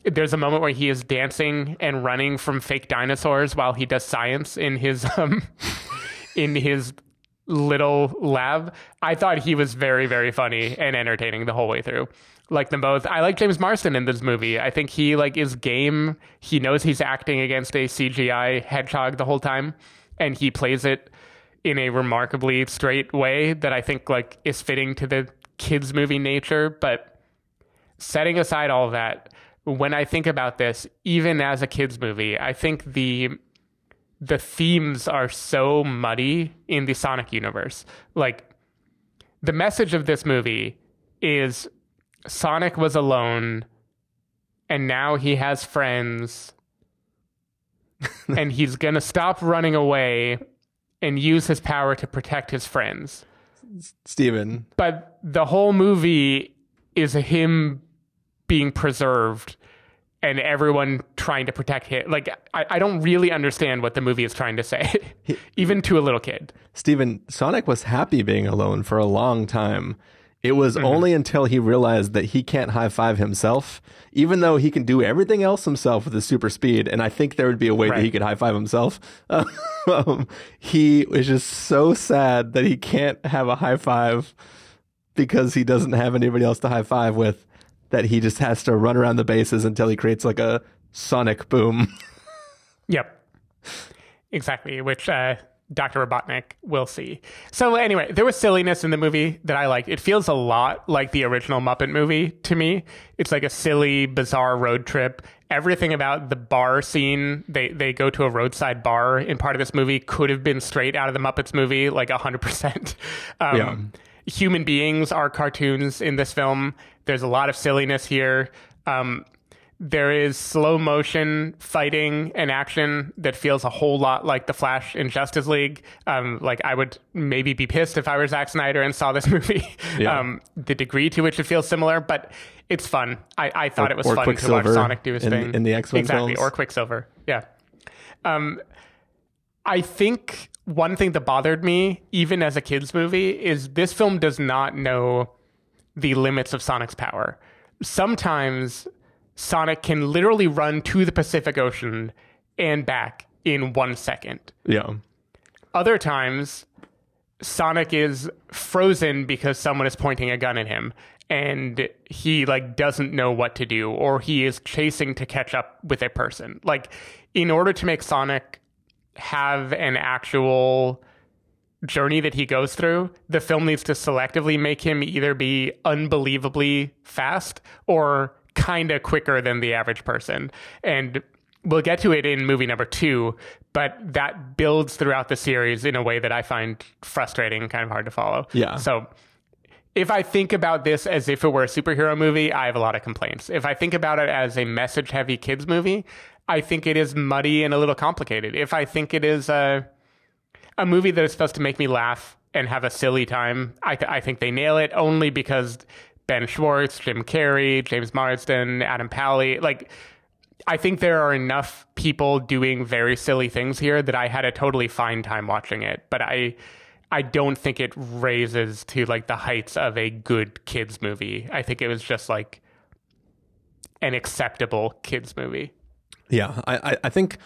there's a moment where he is dancing and running from fake dinosaurs while he does science in his [LAUGHS] um in his little lab i thought he was very very funny and entertaining the whole way through. Like them both. I like james marsden in this movie. I think he like is game. He knows he's acting against a cgi hedgehog the whole time and he plays it in a remarkably straight way that i think like is fitting to the kids movie nature. But setting aside all that when i think about this even as a kids movie i think the the themes are so muddy in the Sonic universe. Like the message of this movie is Sonic was alone and now he has friends [LAUGHS] and he's going to stop running away and use his power to protect his friends. Stephen. But the whole movie is him being preserved and everyone trying to protect him. Like, I, I don't really understand what the movie is trying to say, [LAUGHS] even to a little kid. Stephen, Sonic was happy being alone for a long time. It was only until he realized that he can't high five himself, even though he can do everything else himself with his super speed. And I think there would be a way that he could high five himself. [LAUGHS] Um, he is just so sad that he can't have a high five because he doesn't have anybody else to high five with, that he just has to run around the bases until he creates like a sonic boom. [LAUGHS] Yep. Exactly, which uh, Dr. Robotnik will see. So, anyway, there was silliness in the movie that I liked. It feels a lot like the original Muppet movie to me. It's like a silly, bizarre road trip. Everything about the bar scene, they, they go to a roadside bar in part of this movie, could have been straight out of the Muppets movie, like 100%. [LAUGHS] Um, Yeah. Human beings are cartoons in this film. There's a lot of silliness here. Um, there is slow motion fighting and action that feels a whole lot like the Flash in Justice League. Um, like I would maybe be pissed if I were Zack Snyder and saw this [LAUGHS] movie. Yeah. Um, the degree to which it feels similar, but it's fun. I, I thought Or- it was fun to watch Sonic do his in- thing in the X-Men exactly, films. or Quicksilver. Yeah. Um, I think one thing that bothered me, even as a kids movie, is this film does not know the limits of Sonic's power. Sometimes Sonic can literally run to the Pacific Ocean and back in one second. yeah. Other times, Sonic is frozen because someone is pointing a gun at him and he like doesn't know what to do or he is chasing to catch up with a person. Like in order to make Sonic have an actual journey that he goes through, the film needs to selectively make him either be unbelievably fast or kind of quicker than the average person. And we'll get to it in movie number two, but that builds throughout the series in a way that I find frustrating, and kind of hard to follow. Yeah. So if I think about this as if it were a superhero movie, I have a lot of complaints. If I think about it as a message heavy kids movie, I think it is muddy and a little complicated. If I think it is a, a movie that is supposed to make me laugh and have a silly time, I, th- I think they nail it only because Ben Schwartz, Jim Carrey, James Marsden, Adam Pally, like, I think there are enough people doing very silly things here that I had a totally fine time watching it. But I I don't think it raises to like the heights of a good kids movie. I think it was just like an acceptable kids movie. Yeah, I, I, think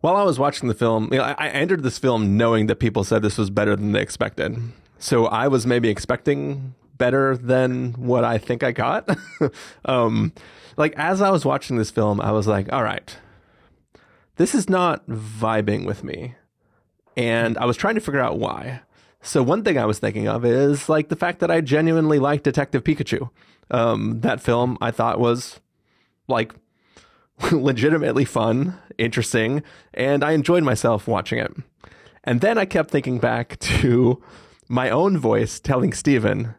while I was watching the film, you know, I, I entered this film knowing that people said this was better than they expected. So I was maybe expecting better than what I think I got. [LAUGHS] um, like as I was watching this film, I was like, all right, this is not vibing with me. And I was trying to figure out why. So one thing I was thinking of is like the fact that I genuinely liked Detective Pikachu. Um, that film I thought was like [LAUGHS] legitimately fun, interesting, and I enjoyed myself watching it. And then I kept thinking back [LAUGHS] to my own voice telling Stephen,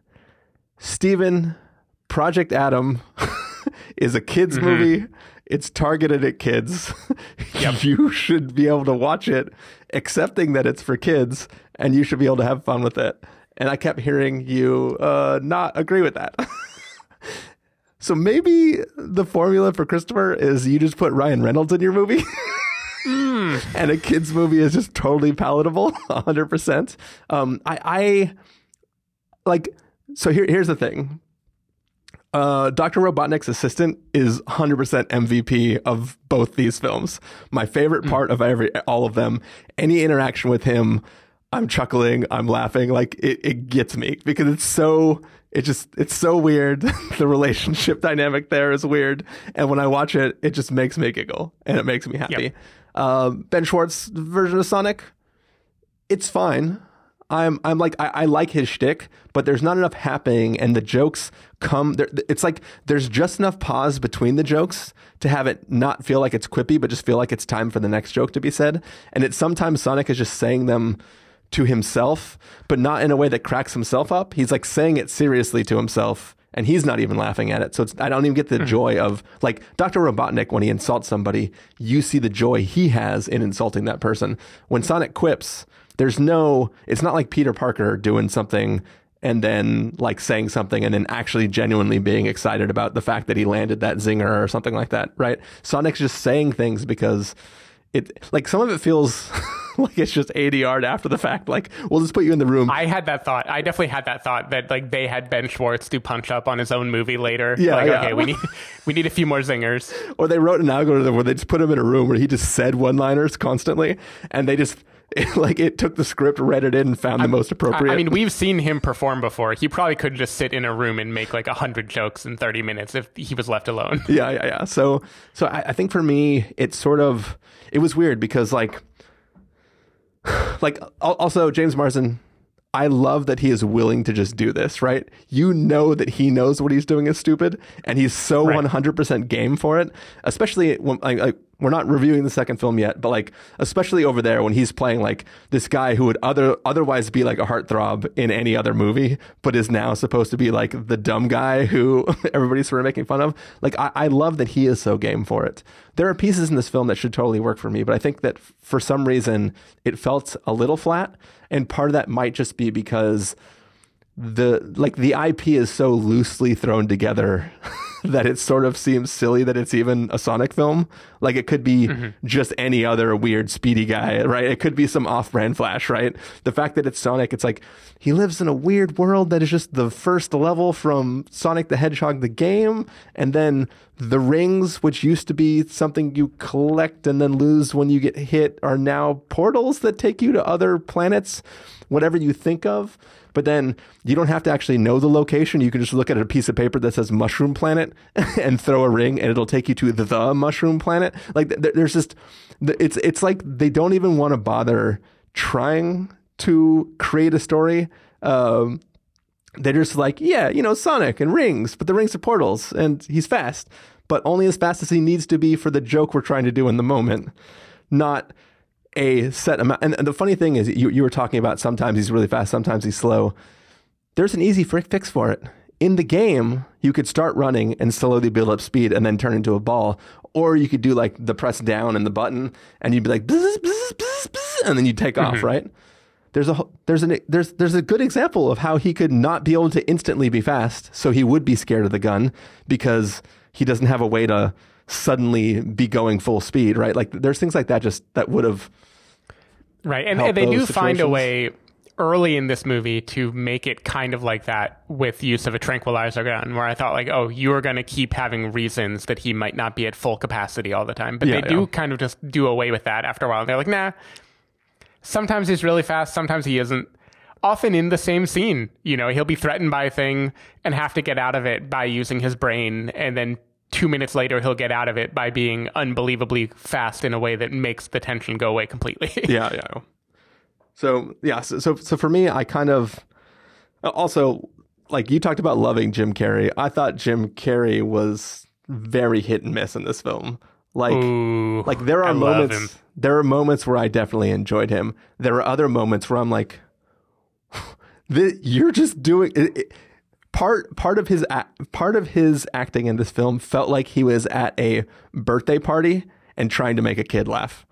Stephen, Project Adam [LAUGHS] is a kids movie. It's targeted at kids. you should be able to watch it, accepting that it's for kids, and you should be able to have fun with it. And I kept hearing you uh, not agree with that. So maybe the formula for Christopher is you just put Ryan Reynolds in your movie. [LAUGHS] and a kids movie is just totally palatable [LAUGHS] 100% um i i like so here here's the thing uh, Dr. Robotnik's assistant is 100% MVP of both these films. My favorite part of every all of them, any interaction with him, I'm chuckling, I'm laughing, like it, it gets me because it's so it just it's so weird. [LAUGHS] the relationship dynamic there is weird, and when I watch it, it just makes me giggle and it makes me happy. Yep. Um, ben Schwartz version of Sonic, it's fine. I'm I'm like I, I like his shtick, but there's not enough happening, and the jokes come. There, it's like there's just enough pause between the jokes to have it not feel like it's quippy, but just feel like it's time for the next joke to be said. And it's sometimes Sonic is just saying them to himself, but not in a way that cracks himself up. He's like saying it seriously to himself. And he's not even laughing at it. So it's, I don't even get the hmm. joy of like Dr. Robotnik when he insults somebody, you see the joy he has in insulting that person. When Sonic quips, there's no, it's not like Peter Parker doing something and then like saying something and then actually genuinely being excited about the fact that he landed that zinger or something like that, right? Sonic's just saying things because it, like some of it feels [LAUGHS] [LAUGHS] like it's just ADR'd after the fact. Like we'll just put you in the room. I had that thought. I definitely had that thought that like they had Ben Schwartz do punch up on his own movie later. Yeah, like, yeah. okay, we need [LAUGHS] we need a few more zingers. or they wrote an algorithm where they just put him in a room where he just said one-liners constantly, and they just [LAUGHS] like it took the script, read it in, and found the most appropriate. I mean, we've seen him perform before. He probably could just sit in a room and make like a hundred jokes in thirty minutes if he was left alone. yeah, yeah, yeah. So, so I, I think for me, it's sort of it was weird because like, [SIGHS] like also James Marsden. I love that he is willing to just do this, right? You know that he knows what he's doing is stupid, and he's so Right. 100% game for it. Especially when, like, like, we're not reviewing the second film yet, but like, especially over there when he's playing like this guy who would other otherwise be like a heartthrob in any other movie, but is now supposed to be like the dumb guy who [LAUGHS] everybody's sort of making fun of. Like, I, I love that he is so game for it. There are pieces in this film that should totally work for me, but I think that for some reason it felt a little flat, and part of that might just be because the like the IP is so loosely thrown together [LAUGHS] that it sort of seems silly that it's even a Sonic film. Like it could be mm-hmm. just any other weird speedy guy, right? It could be some off-brand Flash, right? The fact that it's Sonic, it's like he lives in a weird world that is just the first level from Sonic the Hedgehog the game, and then the rings, which used to be something you collect and then lose when you get hit, are now portals that take you to other planets, whatever you think of. But then you don't have to actually know the location. You can just look at a piece of paper that says Mushroom Planet [LAUGHS] and throw a ring, and it'll take you to the Mushroom Planet. Like th- there's just it's it's like they don't even want to bother trying to create a story. Um, they're just like, yeah, you know, Sonic and rings, but the rings are portals, and he's fast, but only as fast as he needs to be for the joke we're trying to do in the moment, not a set amount. And, and the funny thing is, you, you were talking about sometimes he's really fast, sometimes he's slow. There's an easy fix for it. In the game, you could start running and slowly build up speed and then turn into a ball. Or you could do like the press down and the button, and you'd be like, bzz, bzz, bzz, and then you'd take off, mm-hmm. right? there's a there's an there's there's a good example of how he could not be able to instantly be fast, so he would be scared of the gun because he doesn't have a way to suddenly be going full speed, right? Like there's things like that just that would have Right. And, and they do those find a way early in this movie to make it kind of like that with use of a tranquilizer gun where I thought like, oh, you are going to keep having reasons that he might not be at full capacity all the time. But Yeah, they do yeah. kind of just do away with that after a while. They're like, nah, sometimes he's really fast, sometimes he isn't. Often in the same scene, you know, he'll be threatened by a thing and have to get out of it by using his brain, and then two minutes later he'll get out of it by being unbelievably fast in a way that makes the tension go away completely. [LAUGHS] yeah yeah. So yeah, so so, so for me, I kind of also like you talked about loving Jim Carrey. I thought Jim Carrey was very hit and miss in this film. Like Ooh, like there are I moments there are moments where I definitely enjoyed him. There are other moments where I'm like, [SIGHS] "Th- you're just doing it, it- part part of his part of his acting in this film felt like he was at a birthday party and trying to make a kid laugh.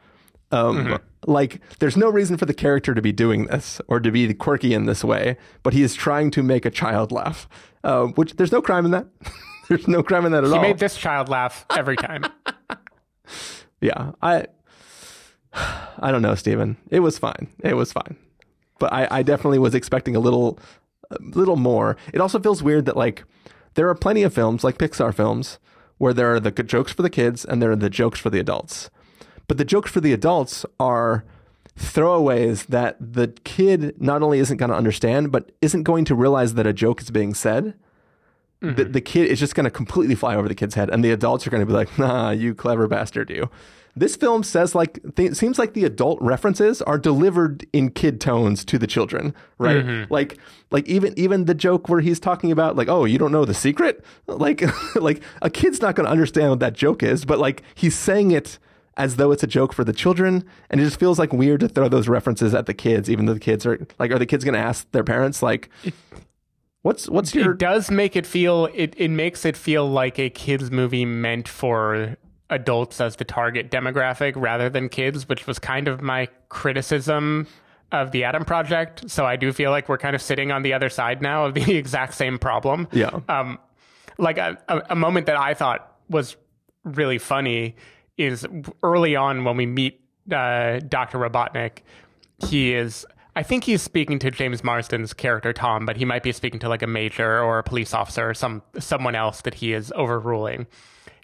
Um, Like, there's no reason for the character to be doing this or to be quirky in this way, but he is trying to make a child laugh. Uh, which there's no crime in that. [LAUGHS] there's no crime in that at He all. He made this child laugh every time. [LAUGHS] yeah, I I don't know, Stephen. It was fine. It was fine, but I, I definitely was expecting a little a little more. It also feels weird that like there are plenty of films like Pixar films where there are the good jokes for the kids and there are the jokes for the adults. But the jokes for the adults are throwaways that the kid not only isn't going to understand, but isn't going to realize that a joke is being said. The, mm-hmm. the kid is just going to completely fly over the kid's head, and the adults are going to be like, "Nah, you clever bastard, you." This film says like th- it seems like the adult references are delivered in kid tones to the children, right? Mm-hmm. Like like even even the joke where he's talking about like, "Oh, you don't know the secret?" [LAUGHS] Like [LAUGHS] like a kid's not going to understand what that joke is, but like he's saying it as though it's a joke for the children, and it just feels like weird to throw those references at the kids, even though the kids are like, are the kids going to ask their parents like, "What's what's your it does make it feel it, it makes it feel like a kids movie meant for adults as the target demographic rather than kids which was kind of my criticism of the Adam Project. So I do feel like we're kind of sitting on the other side now of the [LAUGHS] exact same problem. Yeah. Um, like a, a, a moment that I thought was really funny is early on when we meet uh, Dr. Robotnik. He is, I think he's speaking to James Marsden's character Tom, but he might be speaking to like a major or a police officer or some someone else that he is overruling.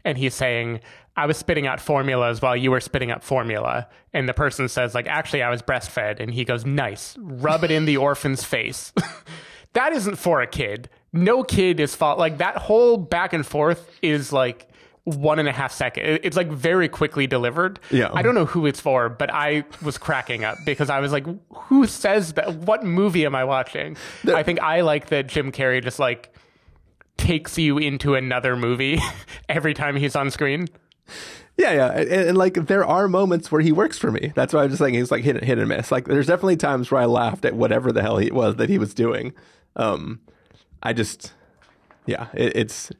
And he's saying, I was spitting out formulas while you were spitting out formula. And the person says, like, actually, I was breastfed. And he goes, nice. Rub it in the orphan's face. [LAUGHS] that isn't for a kid. No kid is fault. Like, that whole back and forth is like one and a half second. It- It's like very quickly delivered. Yeah. I don't know who it's for, but I was cracking up because I was like, who says that? What movie am I watching? I think I like that Jim Carrey just like takes you into another movie [LAUGHS] every time he's on screen. Yeah, yeah, and, and, like there are moments where he works for me. That's why I'm just saying he's like hit hit and miss. Like there's definitely times where I laughed at whatever the hell he was that he was doing. Um, I just, yeah, it, it's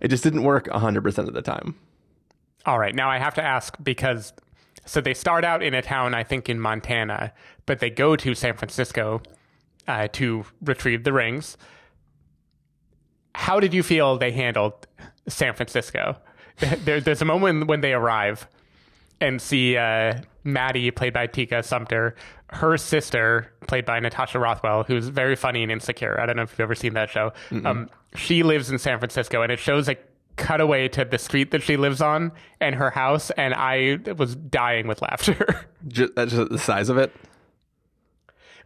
it just didn't work hundred percent of the time. All right, now I have to ask because so they start out in a town, I think in Montana, but they go to San Francisco uh, to retrieve the rings. How did you feel they handled San Francisco? [LAUGHS] There, there's a moment when they arrive and see uh, Maddie, played by Tika Sumpter, her sister, played by Natasha Rothwell, who's very funny and insecure. I don't know if you've ever seen that show. Um, she lives in San Francisco, and it shows a cutaway to the street that she lives on and her house, and I was dying with laughter. [LAUGHS] Just, that's just the size of it.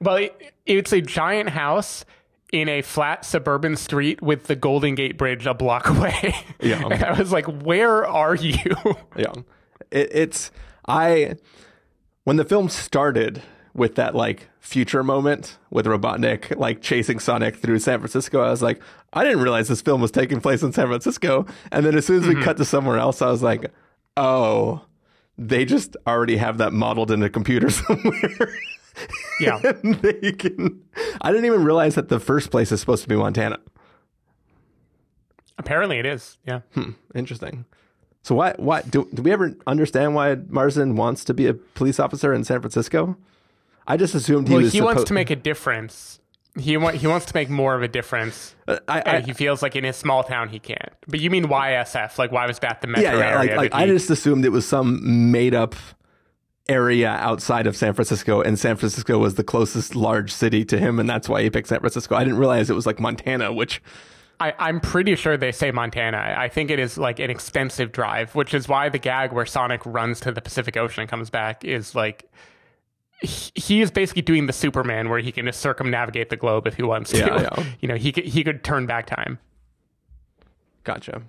well, it, it's a giant house in a flat suburban street with the Golden Gate Bridge a block [LAUGHS] away. Yeah. and I was like, "Where are you?" [LAUGHS] Yeah, it, it's I when the film started with that like future moment with Robotnik like chasing Sonic through San Francisco. I was like, I didn't realize this film was taking place in San Francisco. And then as soon as we mm-hmm. cut to somewhere else, I was like, oh, they just already have that modeled in a computer [LAUGHS] somewhere. Yeah. [LAUGHS] they can. I didn't even realize that the first place is supposed to be Montana. Apparently, it is. Yeah. Interesting. So why why do do we ever understand why Marsden wants to be a police officer in San Francisco? I just assumed he well, was. he wants to make a difference. He wa- he wants to make more of a difference. Uh, I, he feels like in his small town he can't. But you mean YSF? Like why was that the metro yeah, yeah. Like, area? like that I just assumed it was some made up area outside of San Francisco, and San Francisco was the closest large city to him, and that's why he picked San Francisco. I didn't realize it was like Montana, which I, I'm pretty sure they say Montana. I think it is like an extensive drive, which is why the gag where Sonic runs to the Pacific Ocean and comes back is like he, he is basically doing the Superman where he can just circumnavigate the globe if he wants to. Yeah, yeah. [LAUGHS] You know, he could he could turn back time. Gotcha.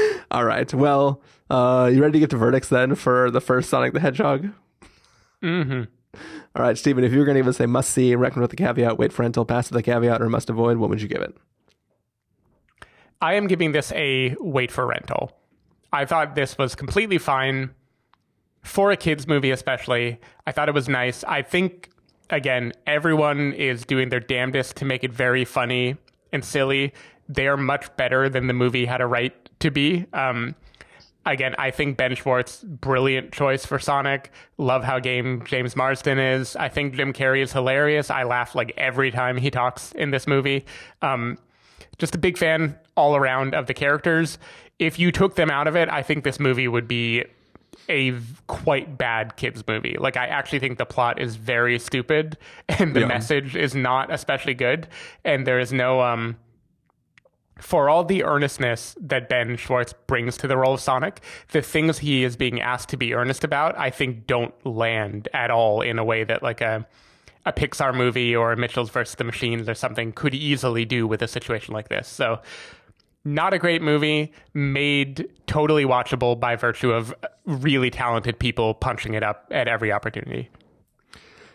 [LAUGHS] All right. Well, uh, you ready to get to verdicts then for the first Sonic the Hedgehog? Mm-hmm. All right, Stephen, if you were going to give us a must see, recommend with the caveat, wait for rental, pass with the caveat, or must avoid, what would you give it? I am giving this a wait for rental. I thought this was completely fine for a kids movie, especially. I thought it was nice. I think again, everyone is doing their damnedest to make it very funny and silly. They are much better than the movie had a right to be. Um, again, I think Ben Schwartz, brilliant choice for Sonic. Love how game James Marsden is. I think Jim Carrey is hilarious. I laugh like every time he talks in this movie. Um, just a big fan all around of the characters. If you took them out of it, I think this movie would be a quite bad kids movie. Like I actually think the plot is very stupid [LAUGHS] and the Yeah. message is not especially good and there is no um for all the earnestness that Ben Schwartz brings to the role of Sonic, the things he is being asked to be earnest about, I think don't land at all in a way that like a a Pixar movie or a Mitchells versus the Machines or something could easily do with a situation like this. So not a great movie, made totally watchable by virtue of really talented people punching it up at every opportunity.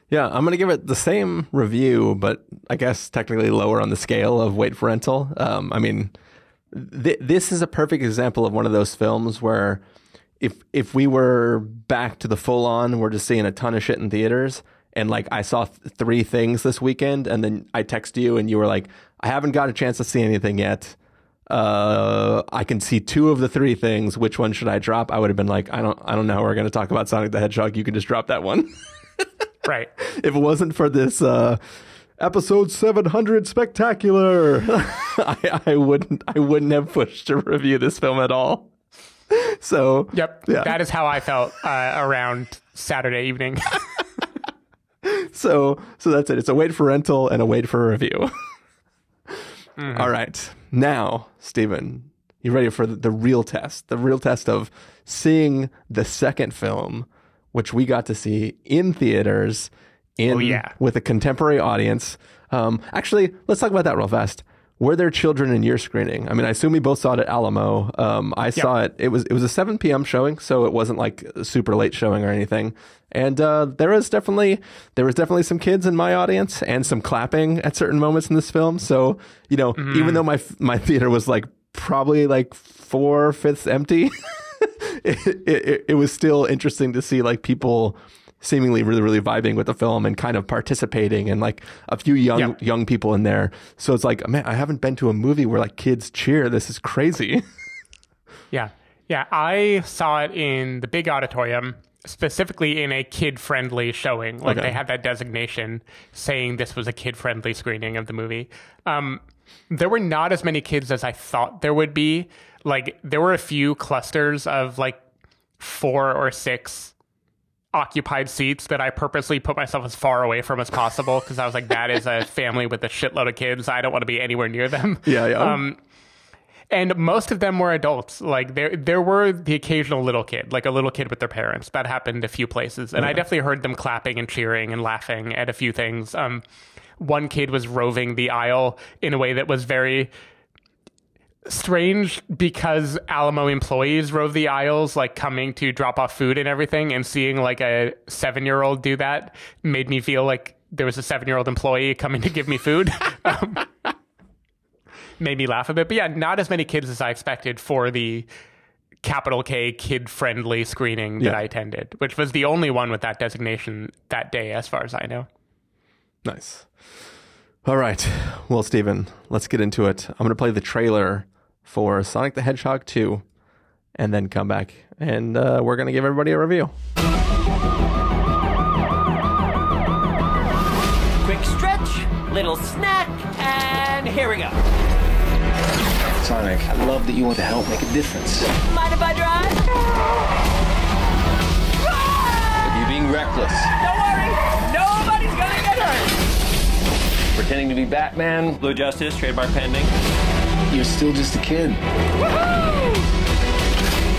Yeah, I'm going to give it the same review, but I guess technically lower on the scale of Wait for Rental. Um, I mean, th- this is a perfect example of one of those films where if if we were back to the full on, we're just seeing a ton of shit in theaters. And like I saw th- three things this weekend, and then I text you, and you were like, "I haven't got a chance to see anything yet. Uh, I can see two of the three things. Which one should I drop?" I would have been like, "I don't, I don't know. We're going to talk about Sonic the Hedgehog. You can just drop that one." [LAUGHS] [LAUGHS] Right. if it wasn't for this uh, episode 700 spectacular, [LAUGHS] I, I wouldn't I wouldn't have pushed to review this film at all. So Yep. Yeah. That is how I felt uh, around Saturday evening. [LAUGHS] so so that's it. It's a wait for rental and a wait for review. All right, now Stephen, you ready for the, the real test? The real test of seeing the second film, which we got to see in theaters, in Oh, yeah. with a contemporary audience. Um, actually, let's talk about that real fast. Were there children in your screening? I mean, I assume we both saw it at Alamo. Um, I saw it. It was it was a 7 p.m. showing, so it wasn't like a super late showing or anything. And uh, there was definitely there was definitely some kids in my audience and some clapping at certain moments in this film. So you know, even though my my theater was like probably like four fifths empty, [LAUGHS] [LAUGHS] it, it it was still interesting to see like people seemingly really really vibing with the film and kind of participating and like a few young Yeah. young people in there. So it's like, man, I haven't been to a movie where like kids cheer. This is crazy. [LAUGHS] Yeah. Yeah. I saw it in the big auditorium, specifically in a kid friendly showing. Like Okay. they had that designation saying this was a kid friendly screening of the movie. Um, there were not as many kids as I thought there would be. Like there were a few clusters of like four or six occupied seats that I purposely put myself as far away from as possible because I was like, that is a family with a shitload of kids. I don't want to be anywhere near them. Yeah, yeah. Um, and most of them were adults. Like there, there were the occasional little kid, like a little kid with their parents. That happened a few places, and I definitely heard them clapping and cheering and laughing at a few things. Um, one kid was roving the aisle in a way that was very strange because Alamo employees rove the aisles, like coming to drop off food and everything, and seeing like a seven year old do that made me feel like there was a seven year old employee coming to give me food. [LAUGHS] [LAUGHS] um, made me laugh a bit. But yeah, not as many kids as I expected for the capital K kid friendly screening that Yeah. I attended, which was the only one with that designation that day, as far as I know. Nice. All right. Well, Stephen, let's get into it. I'm going to play the trailer for Sonic the Hedgehog 2 and then come back and uh, we're going to give everybody a review. Quick stretch, little snack, and here we go. Sonic, I love that you want to help make a difference. Mind if I drive? You being reckless, Don't pretending to be Batman. Blue Justice, trademark pending. You're still just a kid.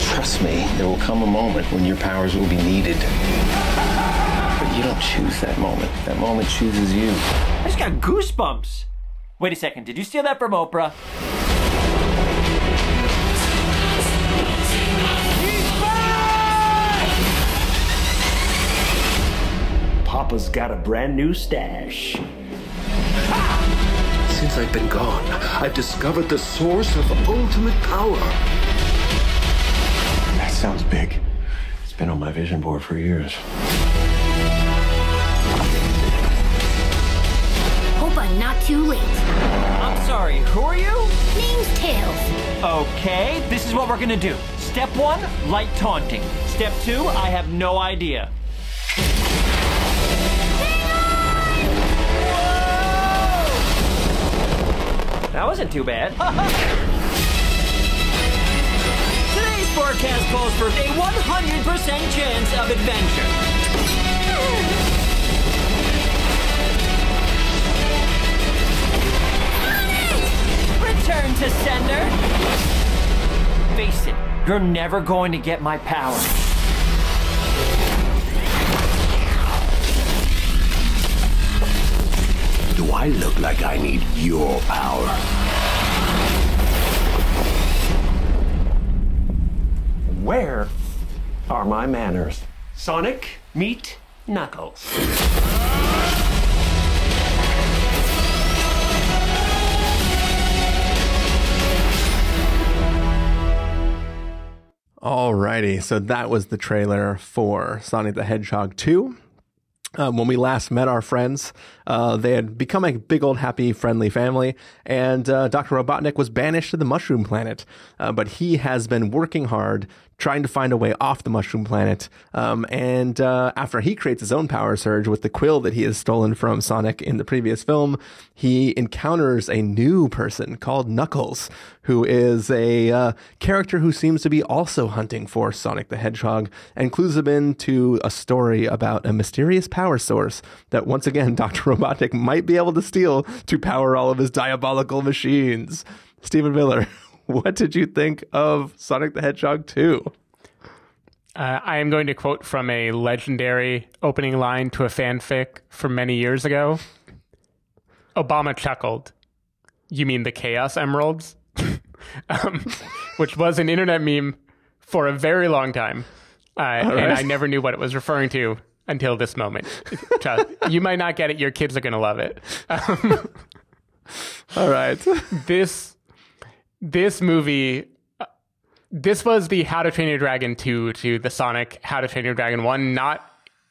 Trust me, there will come a moment when your powers will be needed. But you don't choose that moment. That moment chooses you. I just got goosebumps. Wait a second, did you steal that from Oprah? Papa's got a brand new stash. Since I've been gone, I've discovered the source of ultimate power. That sounds big. It's been on my vision board for years. Hope I'm not too late. I'm Sorry, who are you? Name's Tails. Okay, this is what we're gonna do. Step one, light taunting. Step two, I have no idea. That wasn't too bad. [LAUGHS] Today's forecast calls for a 100% chance of adventure. Return to sender. Face it, you're never going to get my power. Do I look like I need your power? Where are my manners? Sonic, meet Knuckles. Alrighty, so that was the trailer for Sonic the Hedgehog 2. Um, when we last met our friends, uh, they had become a big old happy friendly family, and uh, Dr. Robotnik was banished to the Mushroom Planet. Uh, but he has been working hard trying to find a way off the Mushroom Planet. Um, and uh, after he creates his own power surge with the quill that he has stolen from Sonic in the previous film, he encounters a new person called Knuckles, who is a uh, character who seems to be also hunting for Sonic the Hedgehog, and clues him into a story about a mysterious power source that once again [LAUGHS] Dr. Robotnik might be able to steal to power all of his diabolical machines. Stephen Miller. [LAUGHS] What did you think of Sonic the Hedgehog 2? Uh, I am going to quote from a legendary opening line to a fanfic from many years ago. Obama chuckled. You mean the Chaos Emeralds? [LAUGHS] um, which was an internet meme for a very long time. Uh, right. And I never knew what it was referring to until this moment. [LAUGHS] you might not get it. Your kids are going to love it. [LAUGHS] Um, All right. this this movie uh, this was the how to train your dragon 2 to the sonic how to train your dragon 1 not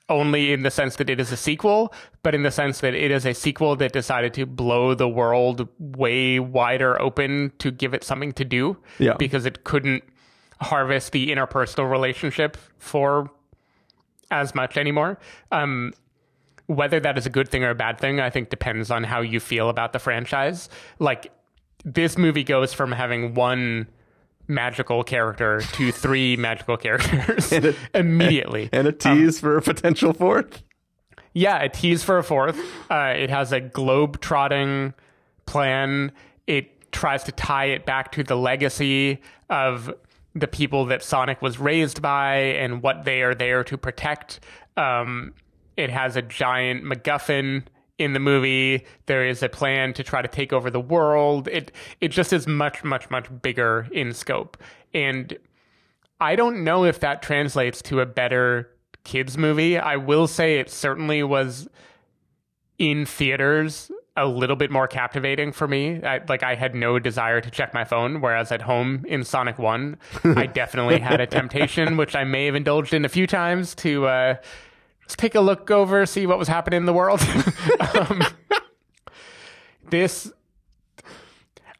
only in the sense that it is a sequel but in the sense that it is a sequel that decided to blow the world way wider open to give it something to do Yeah. because it couldn't harvest the interpersonal relationship for as much anymore um, whether that is a good thing or a bad thing, I think depends on how you feel about the franchise. Like this movie goes from having one magical character to [LAUGHS] three magical characters And a- [LAUGHS] immediately. [LAUGHS] And a tease for a potential fourth. Yeah, a tease for a fourth. Uh, it has a globe trotting plan. It tries to tie it back to the legacy of the people that Sonic was raised by and what they are there to protect. Um, it has a giant MacGuffin in the movie. There is a plan to try to take over the world. It it just is much much much bigger in scope. And I don't know if that translates to a better kids movie. I will say it certainly was in theaters a little bit more captivating for me. I, like I had no desire to check my phone, whereas at home in Sonic One, I [LAUGHS] definitely had a temptation, which I may have indulged in a few times to uh, just take a look over, see what was happening in the world. [LAUGHS] um, this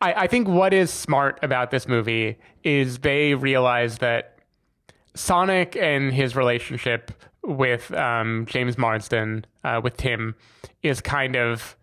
I, I think what is smart about this movie is they realize that Sonic and his relationship with um, James Marsden, uh, with Tim, is kind of,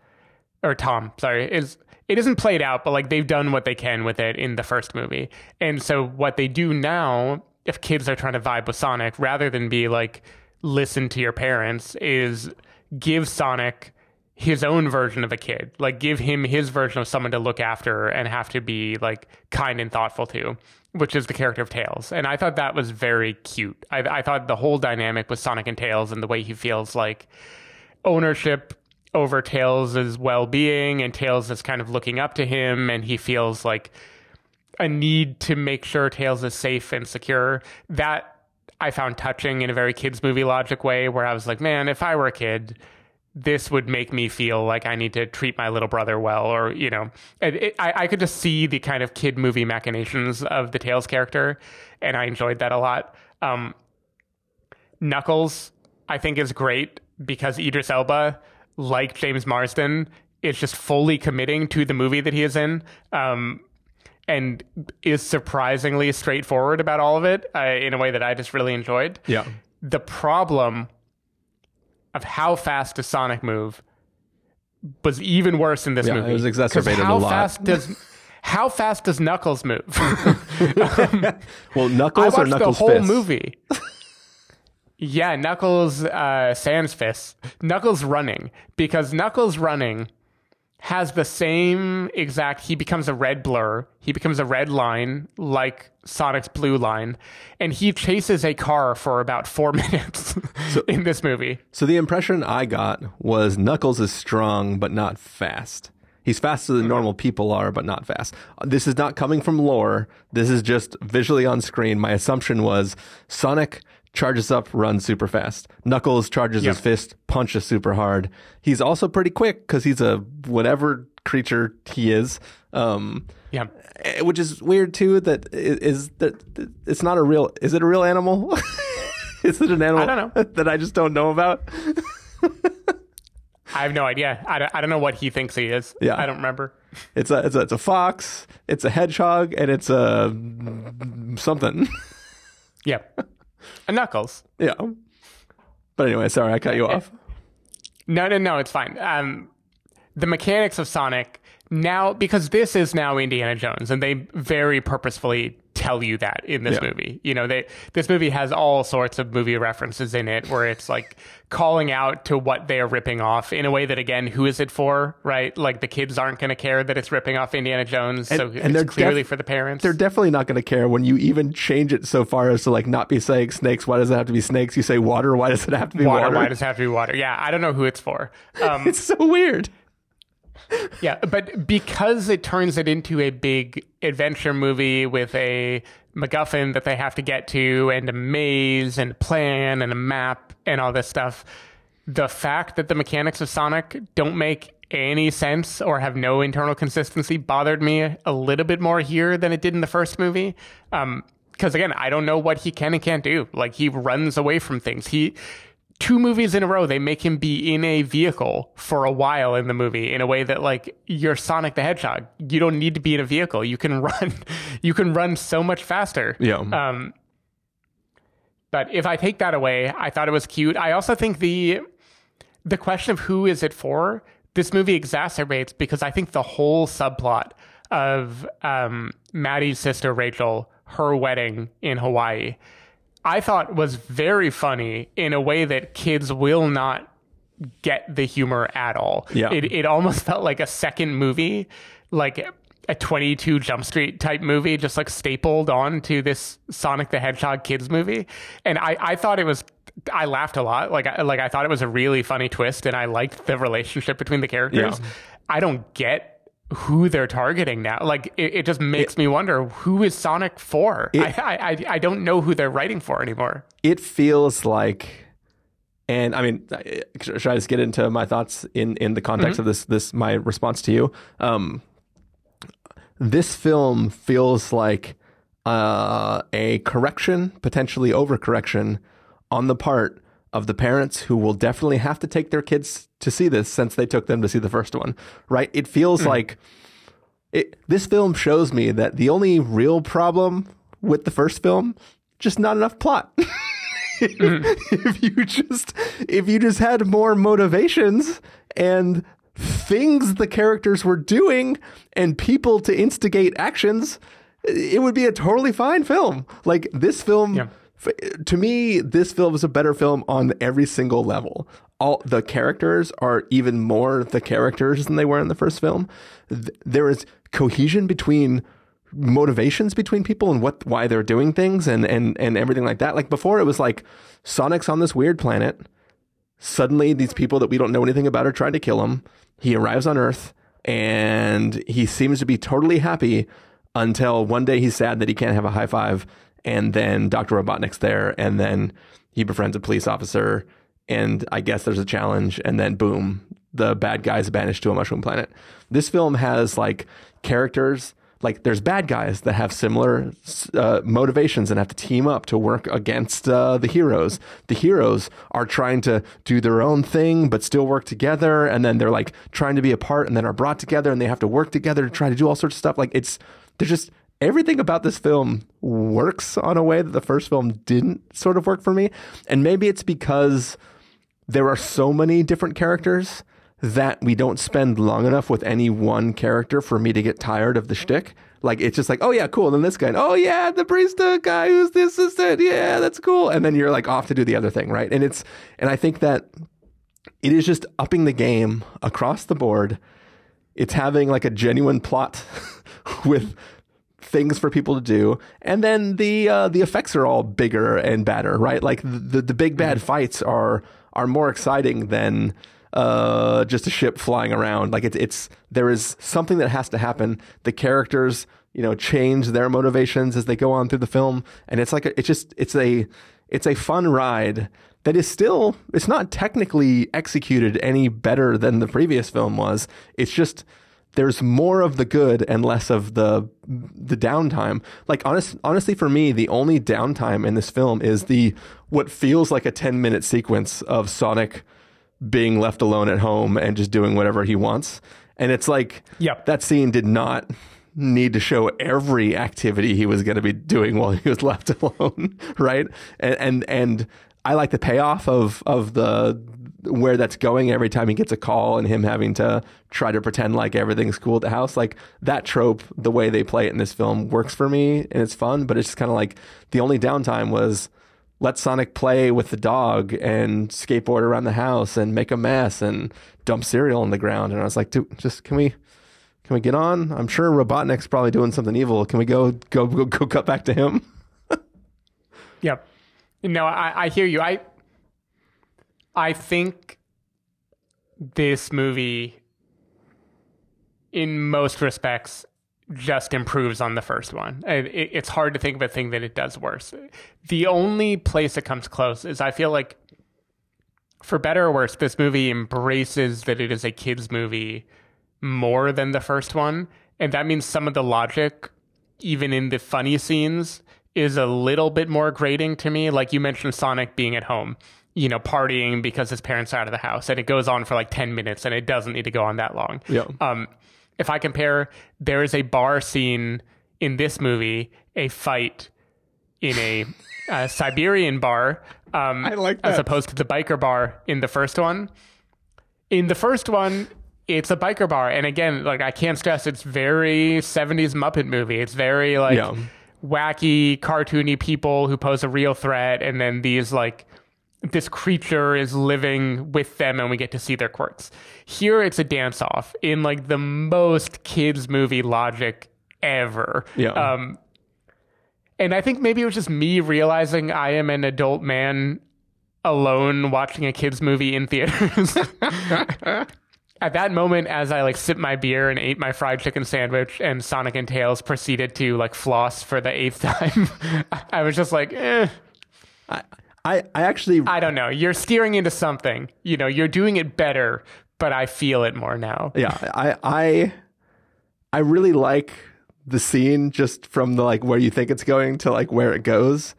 or Tom, sorry, is it isn't played out, but like they've done what they can with it in the first movie. And so what they do now, if kids are trying to vibe with Sonic, rather than be like, listen to your parents, is give Sonic his own version of a kid. Like give him his version of someone to look after and have to be like kind and thoughtful to, which is the character of Tails. And I thought that was very cute. I, I thought the whole dynamic with Sonic and Tails and the way he feels like ownership over Tails' well being and Tails is kind of looking up to him and he feels like a need to make sure Tails is safe and secure. That I found touching in a very kids movie logic way where I was like, man, if I were a kid, this would make me feel like I need to treat my little brother well, or you know, it, it, I, I could just see the kind of kid movie machinations of the Tails character, and I enjoyed that a lot. Um, Knuckles, I think, is great because Idris Elba, like James Marsden, is just fully committing to the movie that he is in. Um, and is surprisingly straightforward about all of it uh, in a way that I just really enjoyed. Yeah. The problem of how fast does Sonic move was even worse in this Yeah, movie. it was exacerbated a how lot. Fast does [LAUGHS] how fast does Knuckles move? [LAUGHS] Well, I Knuckles watched or Knuckles the whole fists? movie. yeah, Knuckles uh, sans fists. Knuckles running because Knuckles running has the same exact. He becomes a red blur. He becomes a red line like Sonic's blue line, and he chases a car for about four [LAUGHS] minutes in this movie. So the impression I got was Knuckles is strong but not fast. He's faster than normal people are, but not fast. This is not coming from lore. This is just visually on screen. My assumption was Sonic charges up, runs super fast. Knuckles charges his fist, punches super hard. He's also pretty quick because he's a whatever creature he is. Um, Yeah. eh, which is weird too. That is that it's not a real. Is it a real animal? [LAUGHS] is it an animal? I don't know. [LAUGHS] that I just don't know about. [LAUGHS] I have no idea. I don't, I don't know what he thinks he is. Yeah. I don't remember. It's a it's a, it's a fox, it's a hedgehog, and it's a something. Yeah. A Knuckles. yeah. But anyway, sorry I cut you off. No, no, no, it's fine. Um, the mechanics of Sonic now, because this is now Indiana Jones, and they very purposefully tell you that in this Yeah. movie. You know, they this movie has all sorts of movie references in it, where it's like calling out to what they are ripping off in a way that, again, who is it for? Right? Like the kids aren't going to care that it's ripping off Indiana Jones, so and it's they're clearly def- for the parents. They're definitely not going to care when you even change it so far as to like not be saying snakes. Why does it have to be snakes? You say water. Why does it have to be water. water? Why does it have to be water? Yeah, I don't know who it's for. [LAUGHS] Um, it's so weird. Yeah, but because it turns it into a big adventure movie with a MacGuffin that they have to get to, and a maze, and a plan, and a map, and all this stuff, the fact that the mechanics of Sonic don't make any sense or have no internal consistency bothered me a little bit more here than it did in the first movie. Um, because again, I don't know what he can and can't do. Like he runs away from things. He two movies in a row they make him be in a vehicle for a while in the movie in a way that like you're Sonic the Hedgehog. You don't need to be in a vehicle. You can [LAUGHS] run. You can run so much faster. Yeah. Um, but if I take that away, I thought it was cute. I also think the the question of who is it for this movie exacerbates because I think the whole subplot of um, Maddie's sister Rachel, her wedding in Hawaii, I thought was very funny in a way that kids will not get the humor at all. Yeah. It it almost [LAUGHS] felt like a second movie, like a 22 Jump Street type movie, just like stapled on to this Sonic the Hedgehog kids movie. And I, I thought it was, I laughed a lot. Like, I, like I thought it was a really funny twist and I liked the relationship between the characters. Yeah. I don't get who they're targeting now. Like, it, it just makes me wonder who is Sonic for? It- I, I, I, don't know who they're writing for anymore. it feels like and i mean should i just get into my thoughts in in the context of this this my response to you um this film feels like uh a correction potentially overcorrection on the part of the parents who will definitely have to take their kids to see this since they took them to see the first one right? It feels hmm. like it, this film shows me that the only real problem with the first film just not enough plot. [LAUGHS] Hmm. If you just if you just had more motivations and things the characters were doing and people to instigate actions it would be a totally fine film. Like this film Yeah. To me this film is a better film on every single level. All the characters are even more the characters than they were in the first film. Th- there is cohesion between motivations between people and what why they're doing things and and and everything like that. Like before it was like sonic's on this weird planet. Suddenly these people that we don't know anything about are trying to kill him. He arrives on earth and he seems to be totally happy until one day he's sad that he can't have a high five and then dr robotnik's there and then he befriends a police officer and i guess there's a challenge and then boom the bad guy's banished to a mushroom planet this film has like characters like there's bad guys that have similar uh, motivations and have to team up to work against uh, the heroes. The heroes are trying to do their own thing but still work together, and then they're like trying to be apart and then are brought together and they have to work together to try to do all sorts of stuff. Like it's they're just everything about this film works on a way that the first film didn't sort of work for me, and maybe it's because there are so many different characters that we don't spend long enough with any one character for me to get tired of the shtick. Like it's just like, oh yeah, cool. And then this guy, and, oh yeah, the barista guy who's the assistant, yeah, that's cool. And then you're like off to do the other thing, right? And it's, and I think that it is just upping the game across the board. It's having like a genuine plot [LAUGHS] with things for people to do, and then the uh, the effects are all bigger and better, right? Like the the big bad fights are are more exciting than uh, just a ship flying around. Like it's it's there is something that has to happen. The characters, you know, change their motivations as they go on through the film, and it's like a, it's just it's a it's a fun ride that is still it's not technically executed any better than the previous film was. It's just there's more of the good and less of the the downtime. Like honest, honestly, for me, the only downtime in this film is the what feels like a ten minute sequence of Sonic being left alone at home and just doing whatever he wants. And it's like, yep. that scene did not need to show every activity he was going to be doing while he was left [LAUGHS] alone, right? And, and and I like the payoff of of the where that's going every time he gets a call and him having to try to pretend like everything's cool at the house. Like that trope, the way they play it in this film works for me and it's fun, but it's just kind of like the only downtime was let Sonic play with the dog and skateboard around the house and make a mess and dump cereal on the ground. And I was like, dude, just can we can we get on? I'm sure Robotnik's probably doing something evil. Can we go go go, go cut back to him? [LAUGHS] yep. No, I, I hear you. I I think this movie in most respects just improves on the first one. it's hard to think of a thing that it does worse. The only place it comes close is I feel like, for better or worse, this movie embraces that it is a kids' movie more than the first one. And that means some of the logic, even in the funny scenes, is a little bit more grating to me. Like you mentioned Sonic being at home, you know, partying because his parents are out of the house, and it goes on for like 10 minutes and it doesn't need to go on that long. Yeah. Um, if I compare, there is a bar scene in this movie, a fight in a uh, [LAUGHS] Siberian bar. Um, I like that. As opposed to the biker bar in the first one. In the first one, it's a biker bar. And again, like I can't stress, it's very 70s Muppet movie. It's very like yeah. wacky, cartoony people who pose a real threat. And then these like this creature is living with them and we get to see their quirks. Here it's a dance off in like the most kids movie logic ever. Yeah. Um, and I think maybe it was just me realizing I am an adult man alone watching a kids movie in theaters. [LAUGHS] At that moment, as I like sipped my beer and ate my fried chicken sandwich, and Sonic and Tails proceeded to like floss for the eighth [LAUGHS] time, I was just like, eh. I- I, I actually I don't know. You're steering into something. You know, you're doing it better, but I feel it more now. Yeah, I I I really like the scene just from the like where you think it's going to like where it goes.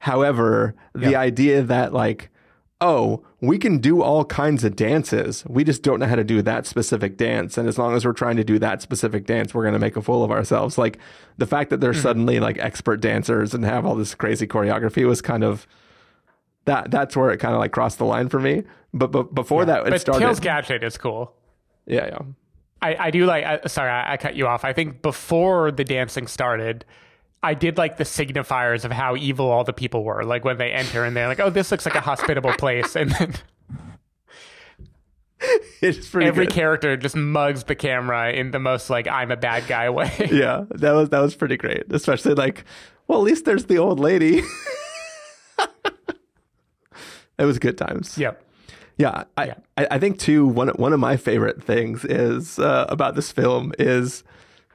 However, the yep. idea that like oh, we can do all kinds of dances. We just don't know how to do that specific dance. And as long as we're trying to do that specific dance, we're going to make a fool of ourselves. Like the fact that they're mm-hmm. suddenly like expert dancers and have all this crazy choreography was kind of that that's where it kind of like crossed the line for me. But but before yeah. that, it but started. Tails Gadget is cool. Yeah, yeah. I, I do like. I, sorry, I, I cut you off. I think before the dancing started, I did like the signifiers of how evil all the people were. Like when they enter and they're like, "Oh, this looks like a hospitable place," and then [LAUGHS] it's pretty. Every good. character just mugs the camera in the most like I'm a bad guy [LAUGHS] way. yeah, that was that was pretty great. Especially like, well, at least there's the old lady. [LAUGHS] It was good times. Yep. Yeah, I, yeah. I, I, think too one one of my favorite things is uh, about this film is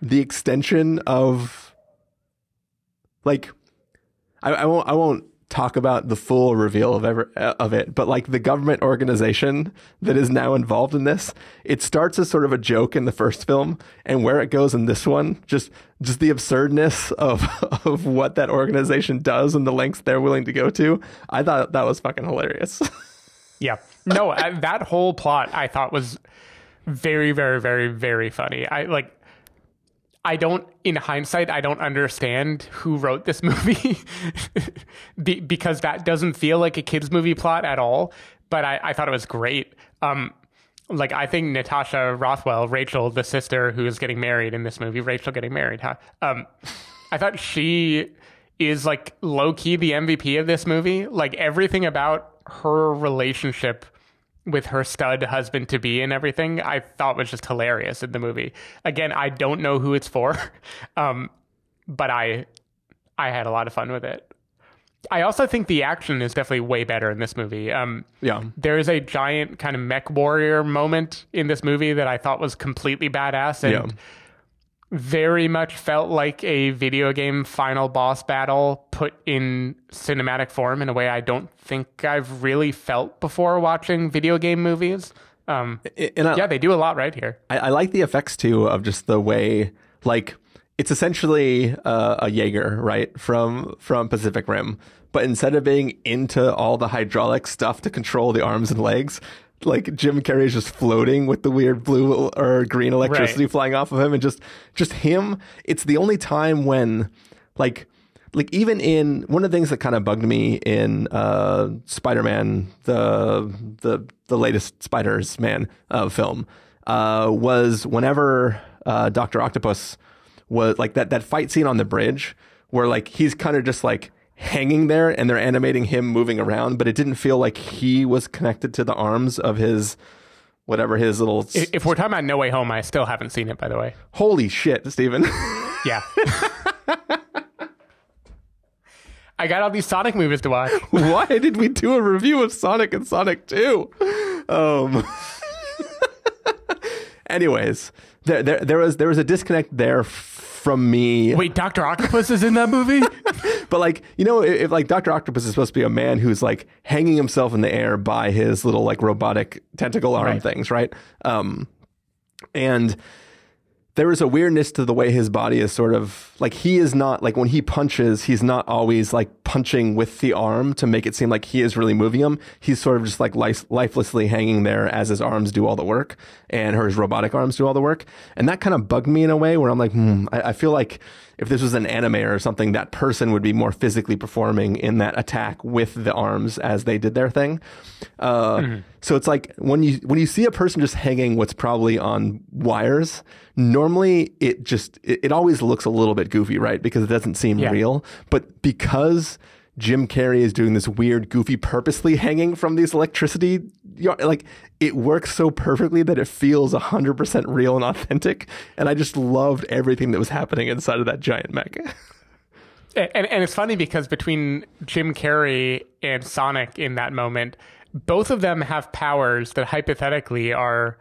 the extension of like I, I won't I won't talk about the full reveal of ever of it, but like the government organization that is now involved in this, it starts as sort of a joke in the first film, and where it goes in this one, just just the absurdness of [LAUGHS] of what that organization does and the lengths they're willing to go to. I thought that was fucking hilarious. [LAUGHS] Yeah. No, that whole plot I thought was very, very, very, very funny. I like. I don't, in hindsight, I don't understand who wrote this [LAUGHS] movie Be- because that doesn't feel like a kids' movie plot at all. But I, I thought it was great. Um, like I think Natasha Rothwell, Rachel, the sister who is getting married in this movie, Rachel getting married, huh? Um, I thought she is like low key the MVP of this movie. Like everything about her relationship with her stud husband to be and everything, I thought was just hilarious in the movie. Again, I don't know who it's for, [LAUGHS] um, but I I had a lot of fun with it. I also think the action is definitely way better in this movie. Um, yeah, there is a giant kind of mech warrior moment in this movie that I thought was completely badass and Yeah. Very much felt like a video game final boss battle put in cinematic form in a way I don't think I've really felt before watching video game movies. Um, I- yeah, they do a lot right here. I, I like the effects too of just the way like it's essentially uh, a Jaeger, right from from Pacific Rim, but instead of being into all the hydraulic stuff to control the arms and legs. Like Jim Carrey is just floating with the weird blue or green electricity Right. flying off of him, and just just him. It's the only time when, like, like even in one of the things that kind of bugged me in uh, Spider-Man, the the the latest Spiders Man uh, film, uh, was whenever uh, Doctor Octopus was like that that fight scene on the bridge where like he's kind of just like hanging there and they're animating him moving around, but it didn't feel like he was connected to the arms of his whatever his little. I- If we're talking about No Way Home, I still haven't seen it, by the way. Holy shit, Stephen. [LAUGHS] Yeah. I got all these Sonic movies to watch. Why did we do a review of Sonic and Sonic 2? Um [LAUGHS] Anyways, there, there there was there was a disconnect there from me. Wait, Doctor Octopus is in that movie? [LAUGHS] But like, you know, if, if like Dr. Octopus is supposed to be a man who's like hanging himself in the air by his little like robotic tentacle arm Right. things, right? Um and there is a weirdness to the way his body is sort of like he is not like when he punches, he's not always like punching with the arm to make it seem like he is really moving him. He's sort of just like life, lifelessly hanging there as his arms do all the work and her robotic arms do all the work. And that kind of bugged me in a way where I'm like, hmm, I, I feel like if this was an anime or something, that person would be more physically performing in that attack with the arms as they did their thing. Uh, So it's like when you when you see a person just hanging what's probably on wires, normally it just it, it always looks a little bit goofy, right? Because it doesn't seem Yeah. real. But because Jim Carrey is doing this weird, goofy, purposely hanging from these electricity, like it works so perfectly that it feels hundred percent real and authentic. And I just loved everything that was happening inside of that giant mech. and, and it's funny because between Jim Carrey and Sonic in that moment, both of them have powers that hypothetically are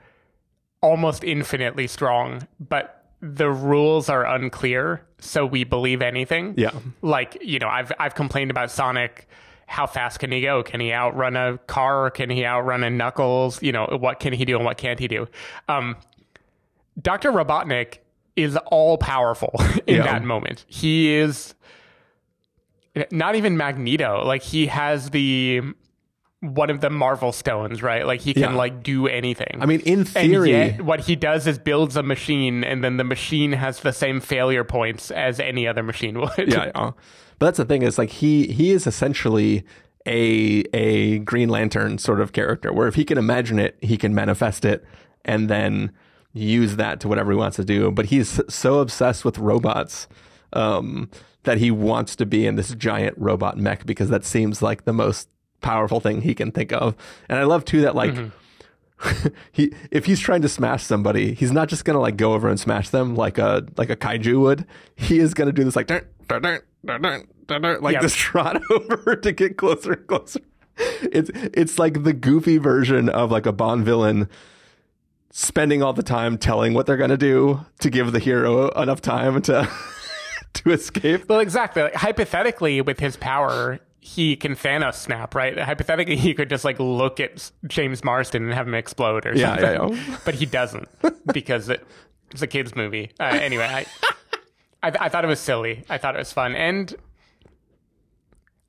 almost infinitely strong, but the rules are unclear, so we believe anything. Yeah. Like, you know, I've I've complained about Sonic. How fast can he go? Can he outrun a car? Can he outrun a Knuckles? You know, what can he do and what can't he do? Um, Dr. Robotnik is all powerful [LAUGHS] in Yeah. that moment. He is not even Magneto. Like he has the one of the Marvel stones, right? Like he can Yeah. like do anything. I mean, in And theory, yet, what he does is builds a machine, and then the machine has the same failure points as any other machine [LAUGHS] would. yeah, yeah. But that's the thing is like he he is essentially a a Green Lantern sort of character where if he can imagine it, he can manifest it and then use that to whatever he wants to do. But he's so obsessed with robots um, that he wants to be in this giant robot mech because that seems like the most powerful thing he can think of. And I love too that like mm-hmm. [LAUGHS] he if he's trying to smash somebody, he's not just gonna like go over and smash them like a like a kaiju would. He is gonna do this like dun, dun, dun, dun, dun, dun, dun, like Yep. this [LAUGHS] trot over to get closer and closer. It's it's like the goofy version of like a Bond villain spending all the time telling what they're gonna do to give the hero enough time to [LAUGHS] to escape. Well, exactly. Like, hypothetically, with his power, he can Thanos snap, right? Hypothetically, he could just like look at James Marsden and have him explode or Yeah, something. yeah, yeah. [LAUGHS] But he doesn't because it, it's a kids movie. Uh, anyway, I, I I thought it was silly. I thought it was fun, and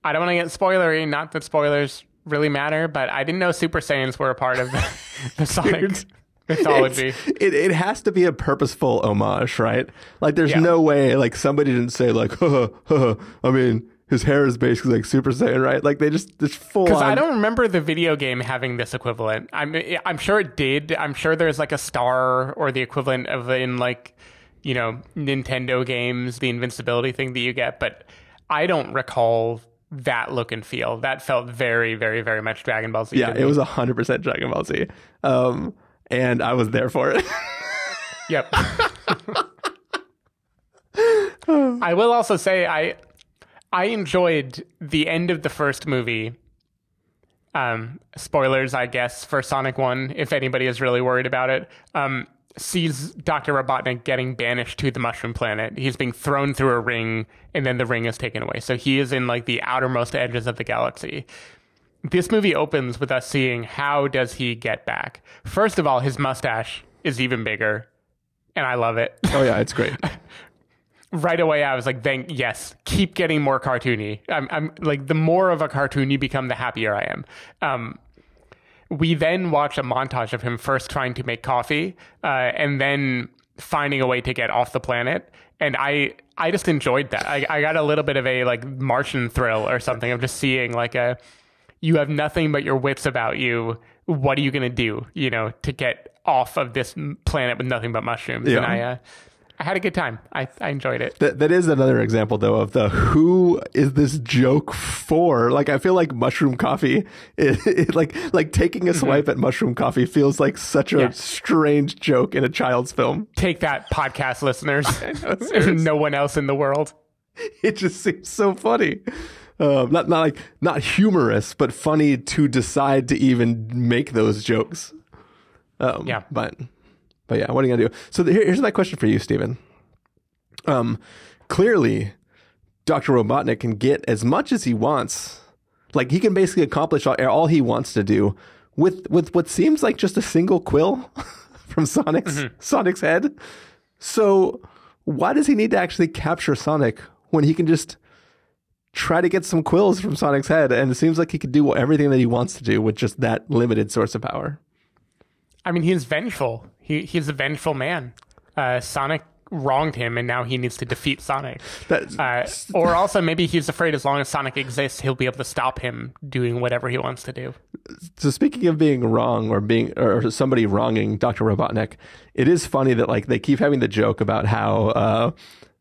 I don't want to get spoilery. Not that spoilers really matter, but I didn't know Super Saiyans were a part of the, [LAUGHS] the Sonic mythology. It, it has to be a purposeful homage, right? Like, there's Yeah. no way, like, somebody didn't say, like, [LAUGHS] huh, huh, I mean, his hair is basically like Super Saiyan, right? Like, they just, just full Because. I don't remember the video game having this equivalent. I'm I'm sure it did. I'm sure there's like a star or the equivalent of in like you know Nintendo games, the invincibility thing that you get. But I don't recall that look and feel. That felt very, very, very much Dragon Ball Z. Yeah, it was 100% Dragon Ball Z. Um, and I was there for it. Yep. [LAUGHS] I will also say I I enjoyed the end of the first movie. Um, spoilers, I guess, for Sonic One, if anybody is really worried about it. Um, sees Dr. Robotnik getting banished to the Mushroom Planet. He's being thrown through a ring, and then the ring is taken away. So he is in like the outermost edges of the galaxy. This movie opens with us seeing how does he get back. First of all, his mustache is even bigger, and I love it. oh, yeah, it's great. [LAUGHS] right away I was like, "Thank yes, keep getting more cartoony." I'm, I'm like, the more of a cartoon you become, the happier I am. Um, we then watch a montage of him first trying to make coffee, uh, and then finding a way to get off the planet. And I, I just enjoyed that. I, I got a little bit of a like Martian thrill or something of just seeing like a, you have nothing but your wits about you. What are you gonna do? You know, to get off of this planet with nothing but mushrooms. Yeah. And I, uh, I had a good time. I, I enjoyed it. That that is another example though of the who is this joke for? Like I feel like mushroom coffee, [LAUGHS] it, it- like like taking a swipe at mushroom coffee feels like such a Yeah. strange joke in a child's film. Take that, podcast listeners. [LAUGHS] There's [LAUGHS] no one else in the world. It just seems so funny. Um, not not like not humorous, but funny to decide to even make those jokes. Um, Yeah. but but yeah, what are you gonna do? So the, here- here's my question for you, Stephen. Um, clearly, Doctor Robotnik can get as much as he wants. Like he can basically accomplish all, all he wants to do with with what seems like just a single quill [LAUGHS] from Sonic's Sonic's head. So why does he need to actually capture Sonic when he can just try to get some quills from Sonic's head? And it seems like he could do everything that he wants to do with just that limited source of power. I mean, he's vengeful. He he's a vengeful man. Uh, Sonic wronged him, and now he needs to defeat Sonic. Uh, [LAUGHS] or also, maybe he's afraid as long as Sonic exists, he'll be able to stop him doing whatever he wants to do. so speaking of being wrong or being or somebody wronging Dr. Robotnik, it is funny that like they keep having the joke about how uh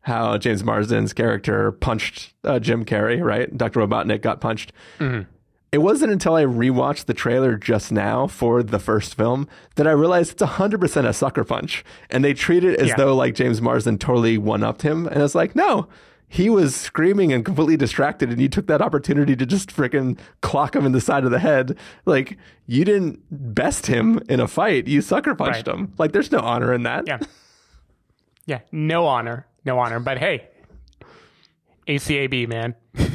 how James Marsden's character punched uh, Jim Carrey, right? Dr. Robotnik got punched. It wasn't until I rewatched the trailer just now for the first film that I realized it's 100% a sucker punch. And they treat it as Yeah. though like James Marsden totally one upped him. And it's like, no, he was screaming and completely distracted. And you took that opportunity to just freaking clock him in the side of the head. Like, you didn't best him in a fight. You sucker punched Right. him. Like, there's no honor in that. Yeah. Yeah, no honor. No honor. But hey, ACAB, man. [LAUGHS]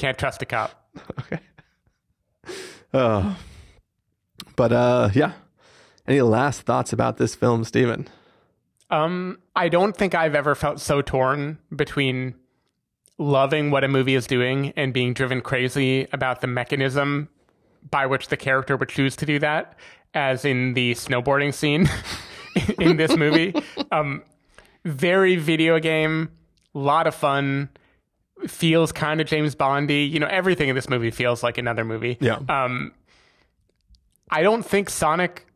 Can't trust a cop. [LAUGHS] okay. Uh, but uh, yeah. Any last thoughts about this film, Stephen? Um, I don't think I've ever felt so torn between loving what a movie is doing and being driven crazy about the mechanism by which the character would choose to do that, as in the snowboarding scene [LAUGHS] in this movie. [LAUGHS] Um, very video game, lot of fun. Feels kind of James Bondy. You know, everything in this movie feels like another movie. Yeah. Um, I don't think Sonic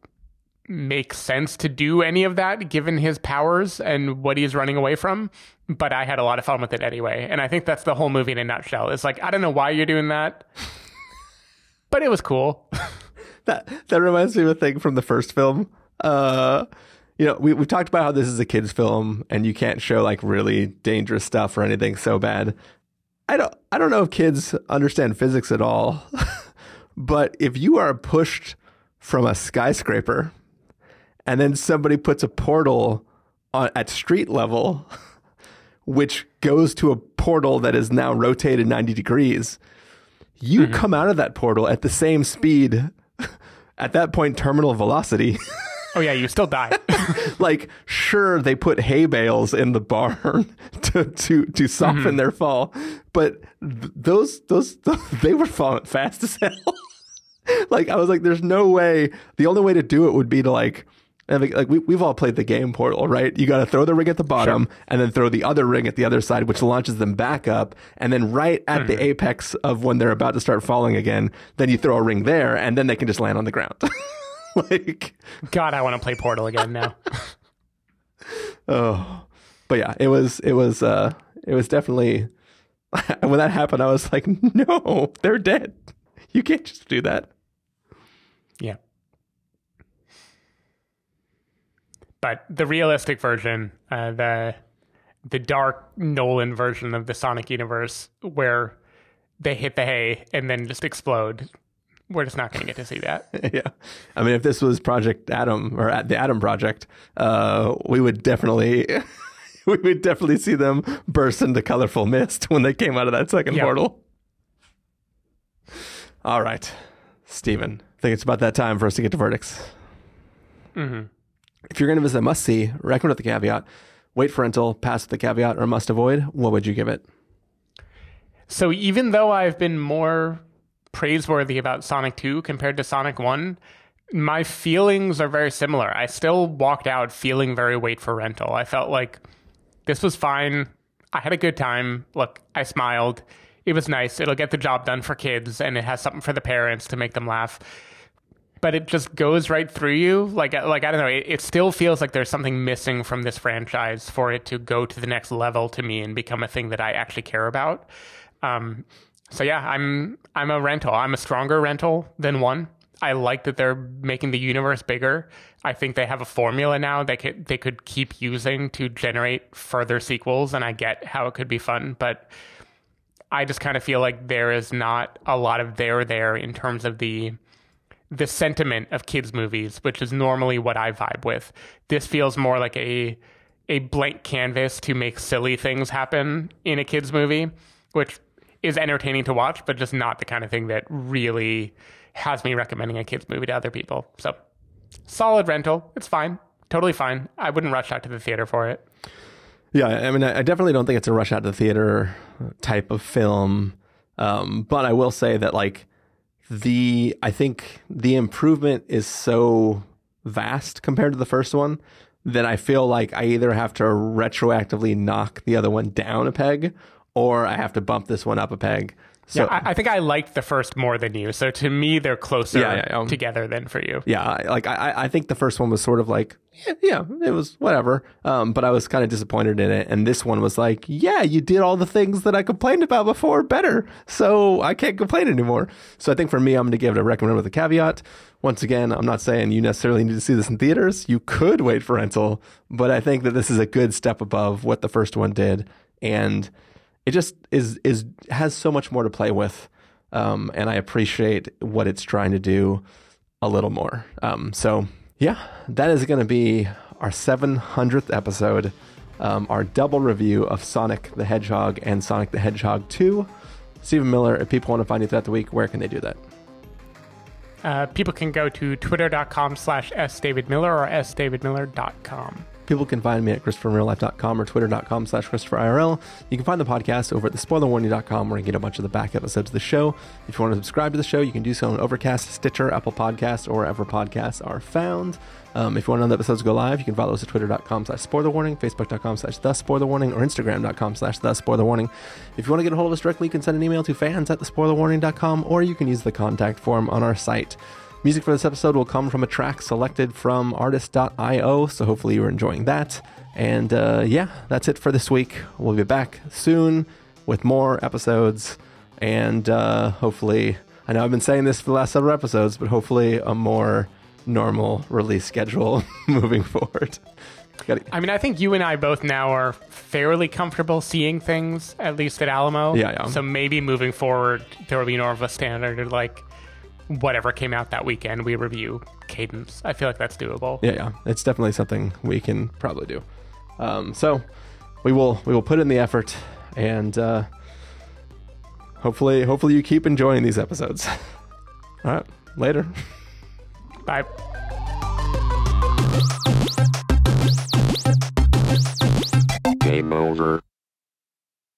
makes sense to do any of that given his powers and what he's running away from. But I had a lot of fun with it anyway. And I think that's the whole movie in a nutshell. It's like, I don't know why you're doing that, but it was cool. [LAUGHS] that that reminds me of a thing from the first film. Uh, you know, we we've talked about how this is a kids' film and you can't show like really dangerous stuff or anything so bad. I don't I don't know if kids understand physics at all, [LAUGHS] but if you are pushed from a skyscraper and then somebody puts a portal on at street level, [LAUGHS] which goes to a portal that is now rotated 90 degrees. You mm-hmm. come out of that portal at the same speed, [LAUGHS] at that point, terminal velocity. Oh yeah, you still die. [LAUGHS] like, sure, they put hay bales in the barn [LAUGHS] to to to soften Mhm. their fall, but th- those those [LAUGHS] they were falling fast as hell. like, I was like, there's no way. The only way to do it would be to like. Think, like we, we've all played the game Portal, right? You got to throw the ring at the bottom and then throw the other ring at the other side, which launches them back up. And then right at the apex of when they're about to start falling again, then you throw a ring there and then they can just land on the ground. [LAUGHS] like, God, I want to play Portal again now. [LAUGHS] Oh, but yeah, it was it was uh it was definitely [LAUGHS] when that happened. I was like, no, they're dead. You can't just do that. Yeah. But the realistic version, uh, the the dark Nolan version of the Sonic universe, where they hit the hay and then just explode, we're just not going to get to see that. [LAUGHS] yeah, I mean, if this was Project Adam or at the Adam Project, uh, we would definitely. [LAUGHS] We would definitely see them burst into colorful mist when they came out of that second Yeah. portal. All right, Stephen. I think it's about that time for us to get to verdicts. hmm If you're going to visit a must see, recommend with the caveat, wait for rental, pass with the caveat, or must avoid, what would you give it? So even though I've been more praiseworthy about Sonic 2 compared to Sonic 1, my feelings are very similar. I still walked out feeling very wait for rental. I felt like this was fine. I had a good time. Look, I smiled. It was nice. It'll get the job done for kids and it has something for the parents to make them laugh. But it just goes right through you. Like, like I don't know. It, it still feels like there's something missing from this franchise for it to go to the next level to me and become a thing that I actually care about. Um, so yeah, I'm I'm a rental. I'm a stronger rental than one. I like that they're making the universe bigger. I think they have a formula now they could they could keep using to generate further sequels, and I get how it could be fun, but I just kind of feel like there is not a lot of there there in terms of the the sentiment of kids movies, which is normally what I vibe with. This feels more like a a blank canvas to make silly things happen in a kids movie, which is entertaining to watch, but just not the kind of thing that really has me recommending a kids movie to other people. So, solid rental. It's fine. Totally fine. I wouldn't rush out to the theater for it. Yeah, I mean, I definitely don't think it's a rush out to the theater type of film. Um, but I will say that, like, the, I think the improvement is so vast compared to the first one that I feel like I either have to retroactively knock the other one down a peg or I have to bump this one up a peg. So, yeah, I, I think I liked the first more than you. So to me, they're closer Yeah, yeah, yeah. together than for you. yeah, I- like I, I think the first one was sort of like, yeah, yeah it was whatever. Um, but I was kind of disappointed in it, and this one was like, yeah, you did all the things that I complained about before better, so I can't complain anymore. So I think for me, I'm going to give it a recommend with a caveat. Once again, I'm not saying you necessarily need to see this in theaters. You could wait for rental, but I think that this is a good step above what the first one did, and it just is is has so much more to play with. Um, and I appreciate what it's trying to do a little more. Um, so yeah, that is going to be our 700th episode, um, our double review of Sonic the Hedgehog and Sonic the Hedgehog 2. Stephen Miller, if people want to find you throughout the week, where can they do that? Uh, people can go to twitter.com slash sdavidmiller or sdavidmiller.com. People can find me at ChristopherInRealLife.com or Twitter.com slash ChristopherIRL. You can find the podcast over at TheSpoilerWarning.com where you get a bunch of the back episodes of the show. If you want to subscribe to the show, you can do so on Overcast, Stitcher, Apple Podcasts, or wherever podcasts are found. Um, if you want to know the episodes go live, you can follow us at Twitter.com slash SpoilerWarning, Facebook.com slash The Spoilerwarning, or Instagram.com slash The Spoilerwarning. If you want to get a hold of us directly, you can send an email to fans at TheSpoilerWarning.com, or you can use the contact form on our site. Music for this episode will come from a track selected from artlist.io, so hopefully you're enjoying that. And uh, yeah, that's it for this week. We'll be back soon with more episodes, and uh, hopefully, I know I've been saying this for the last several episodes, but hopefully a more normal release schedule [LAUGHS] moving forward. I mean, I think you and I both now are fairly comfortable seeing things, at least at Alamo. Yeah, yeah. So maybe moving forward, there will be more of a standard like whatever came out that weekend, we review cadence. I feel like that's doable. Yeah, yeah, it's definitely something we can probably do. Um, so we will we will put in the effort, and uh, hopefully hopefully you keep enjoying these episodes. [LAUGHS] All right, later. Bye. Game over.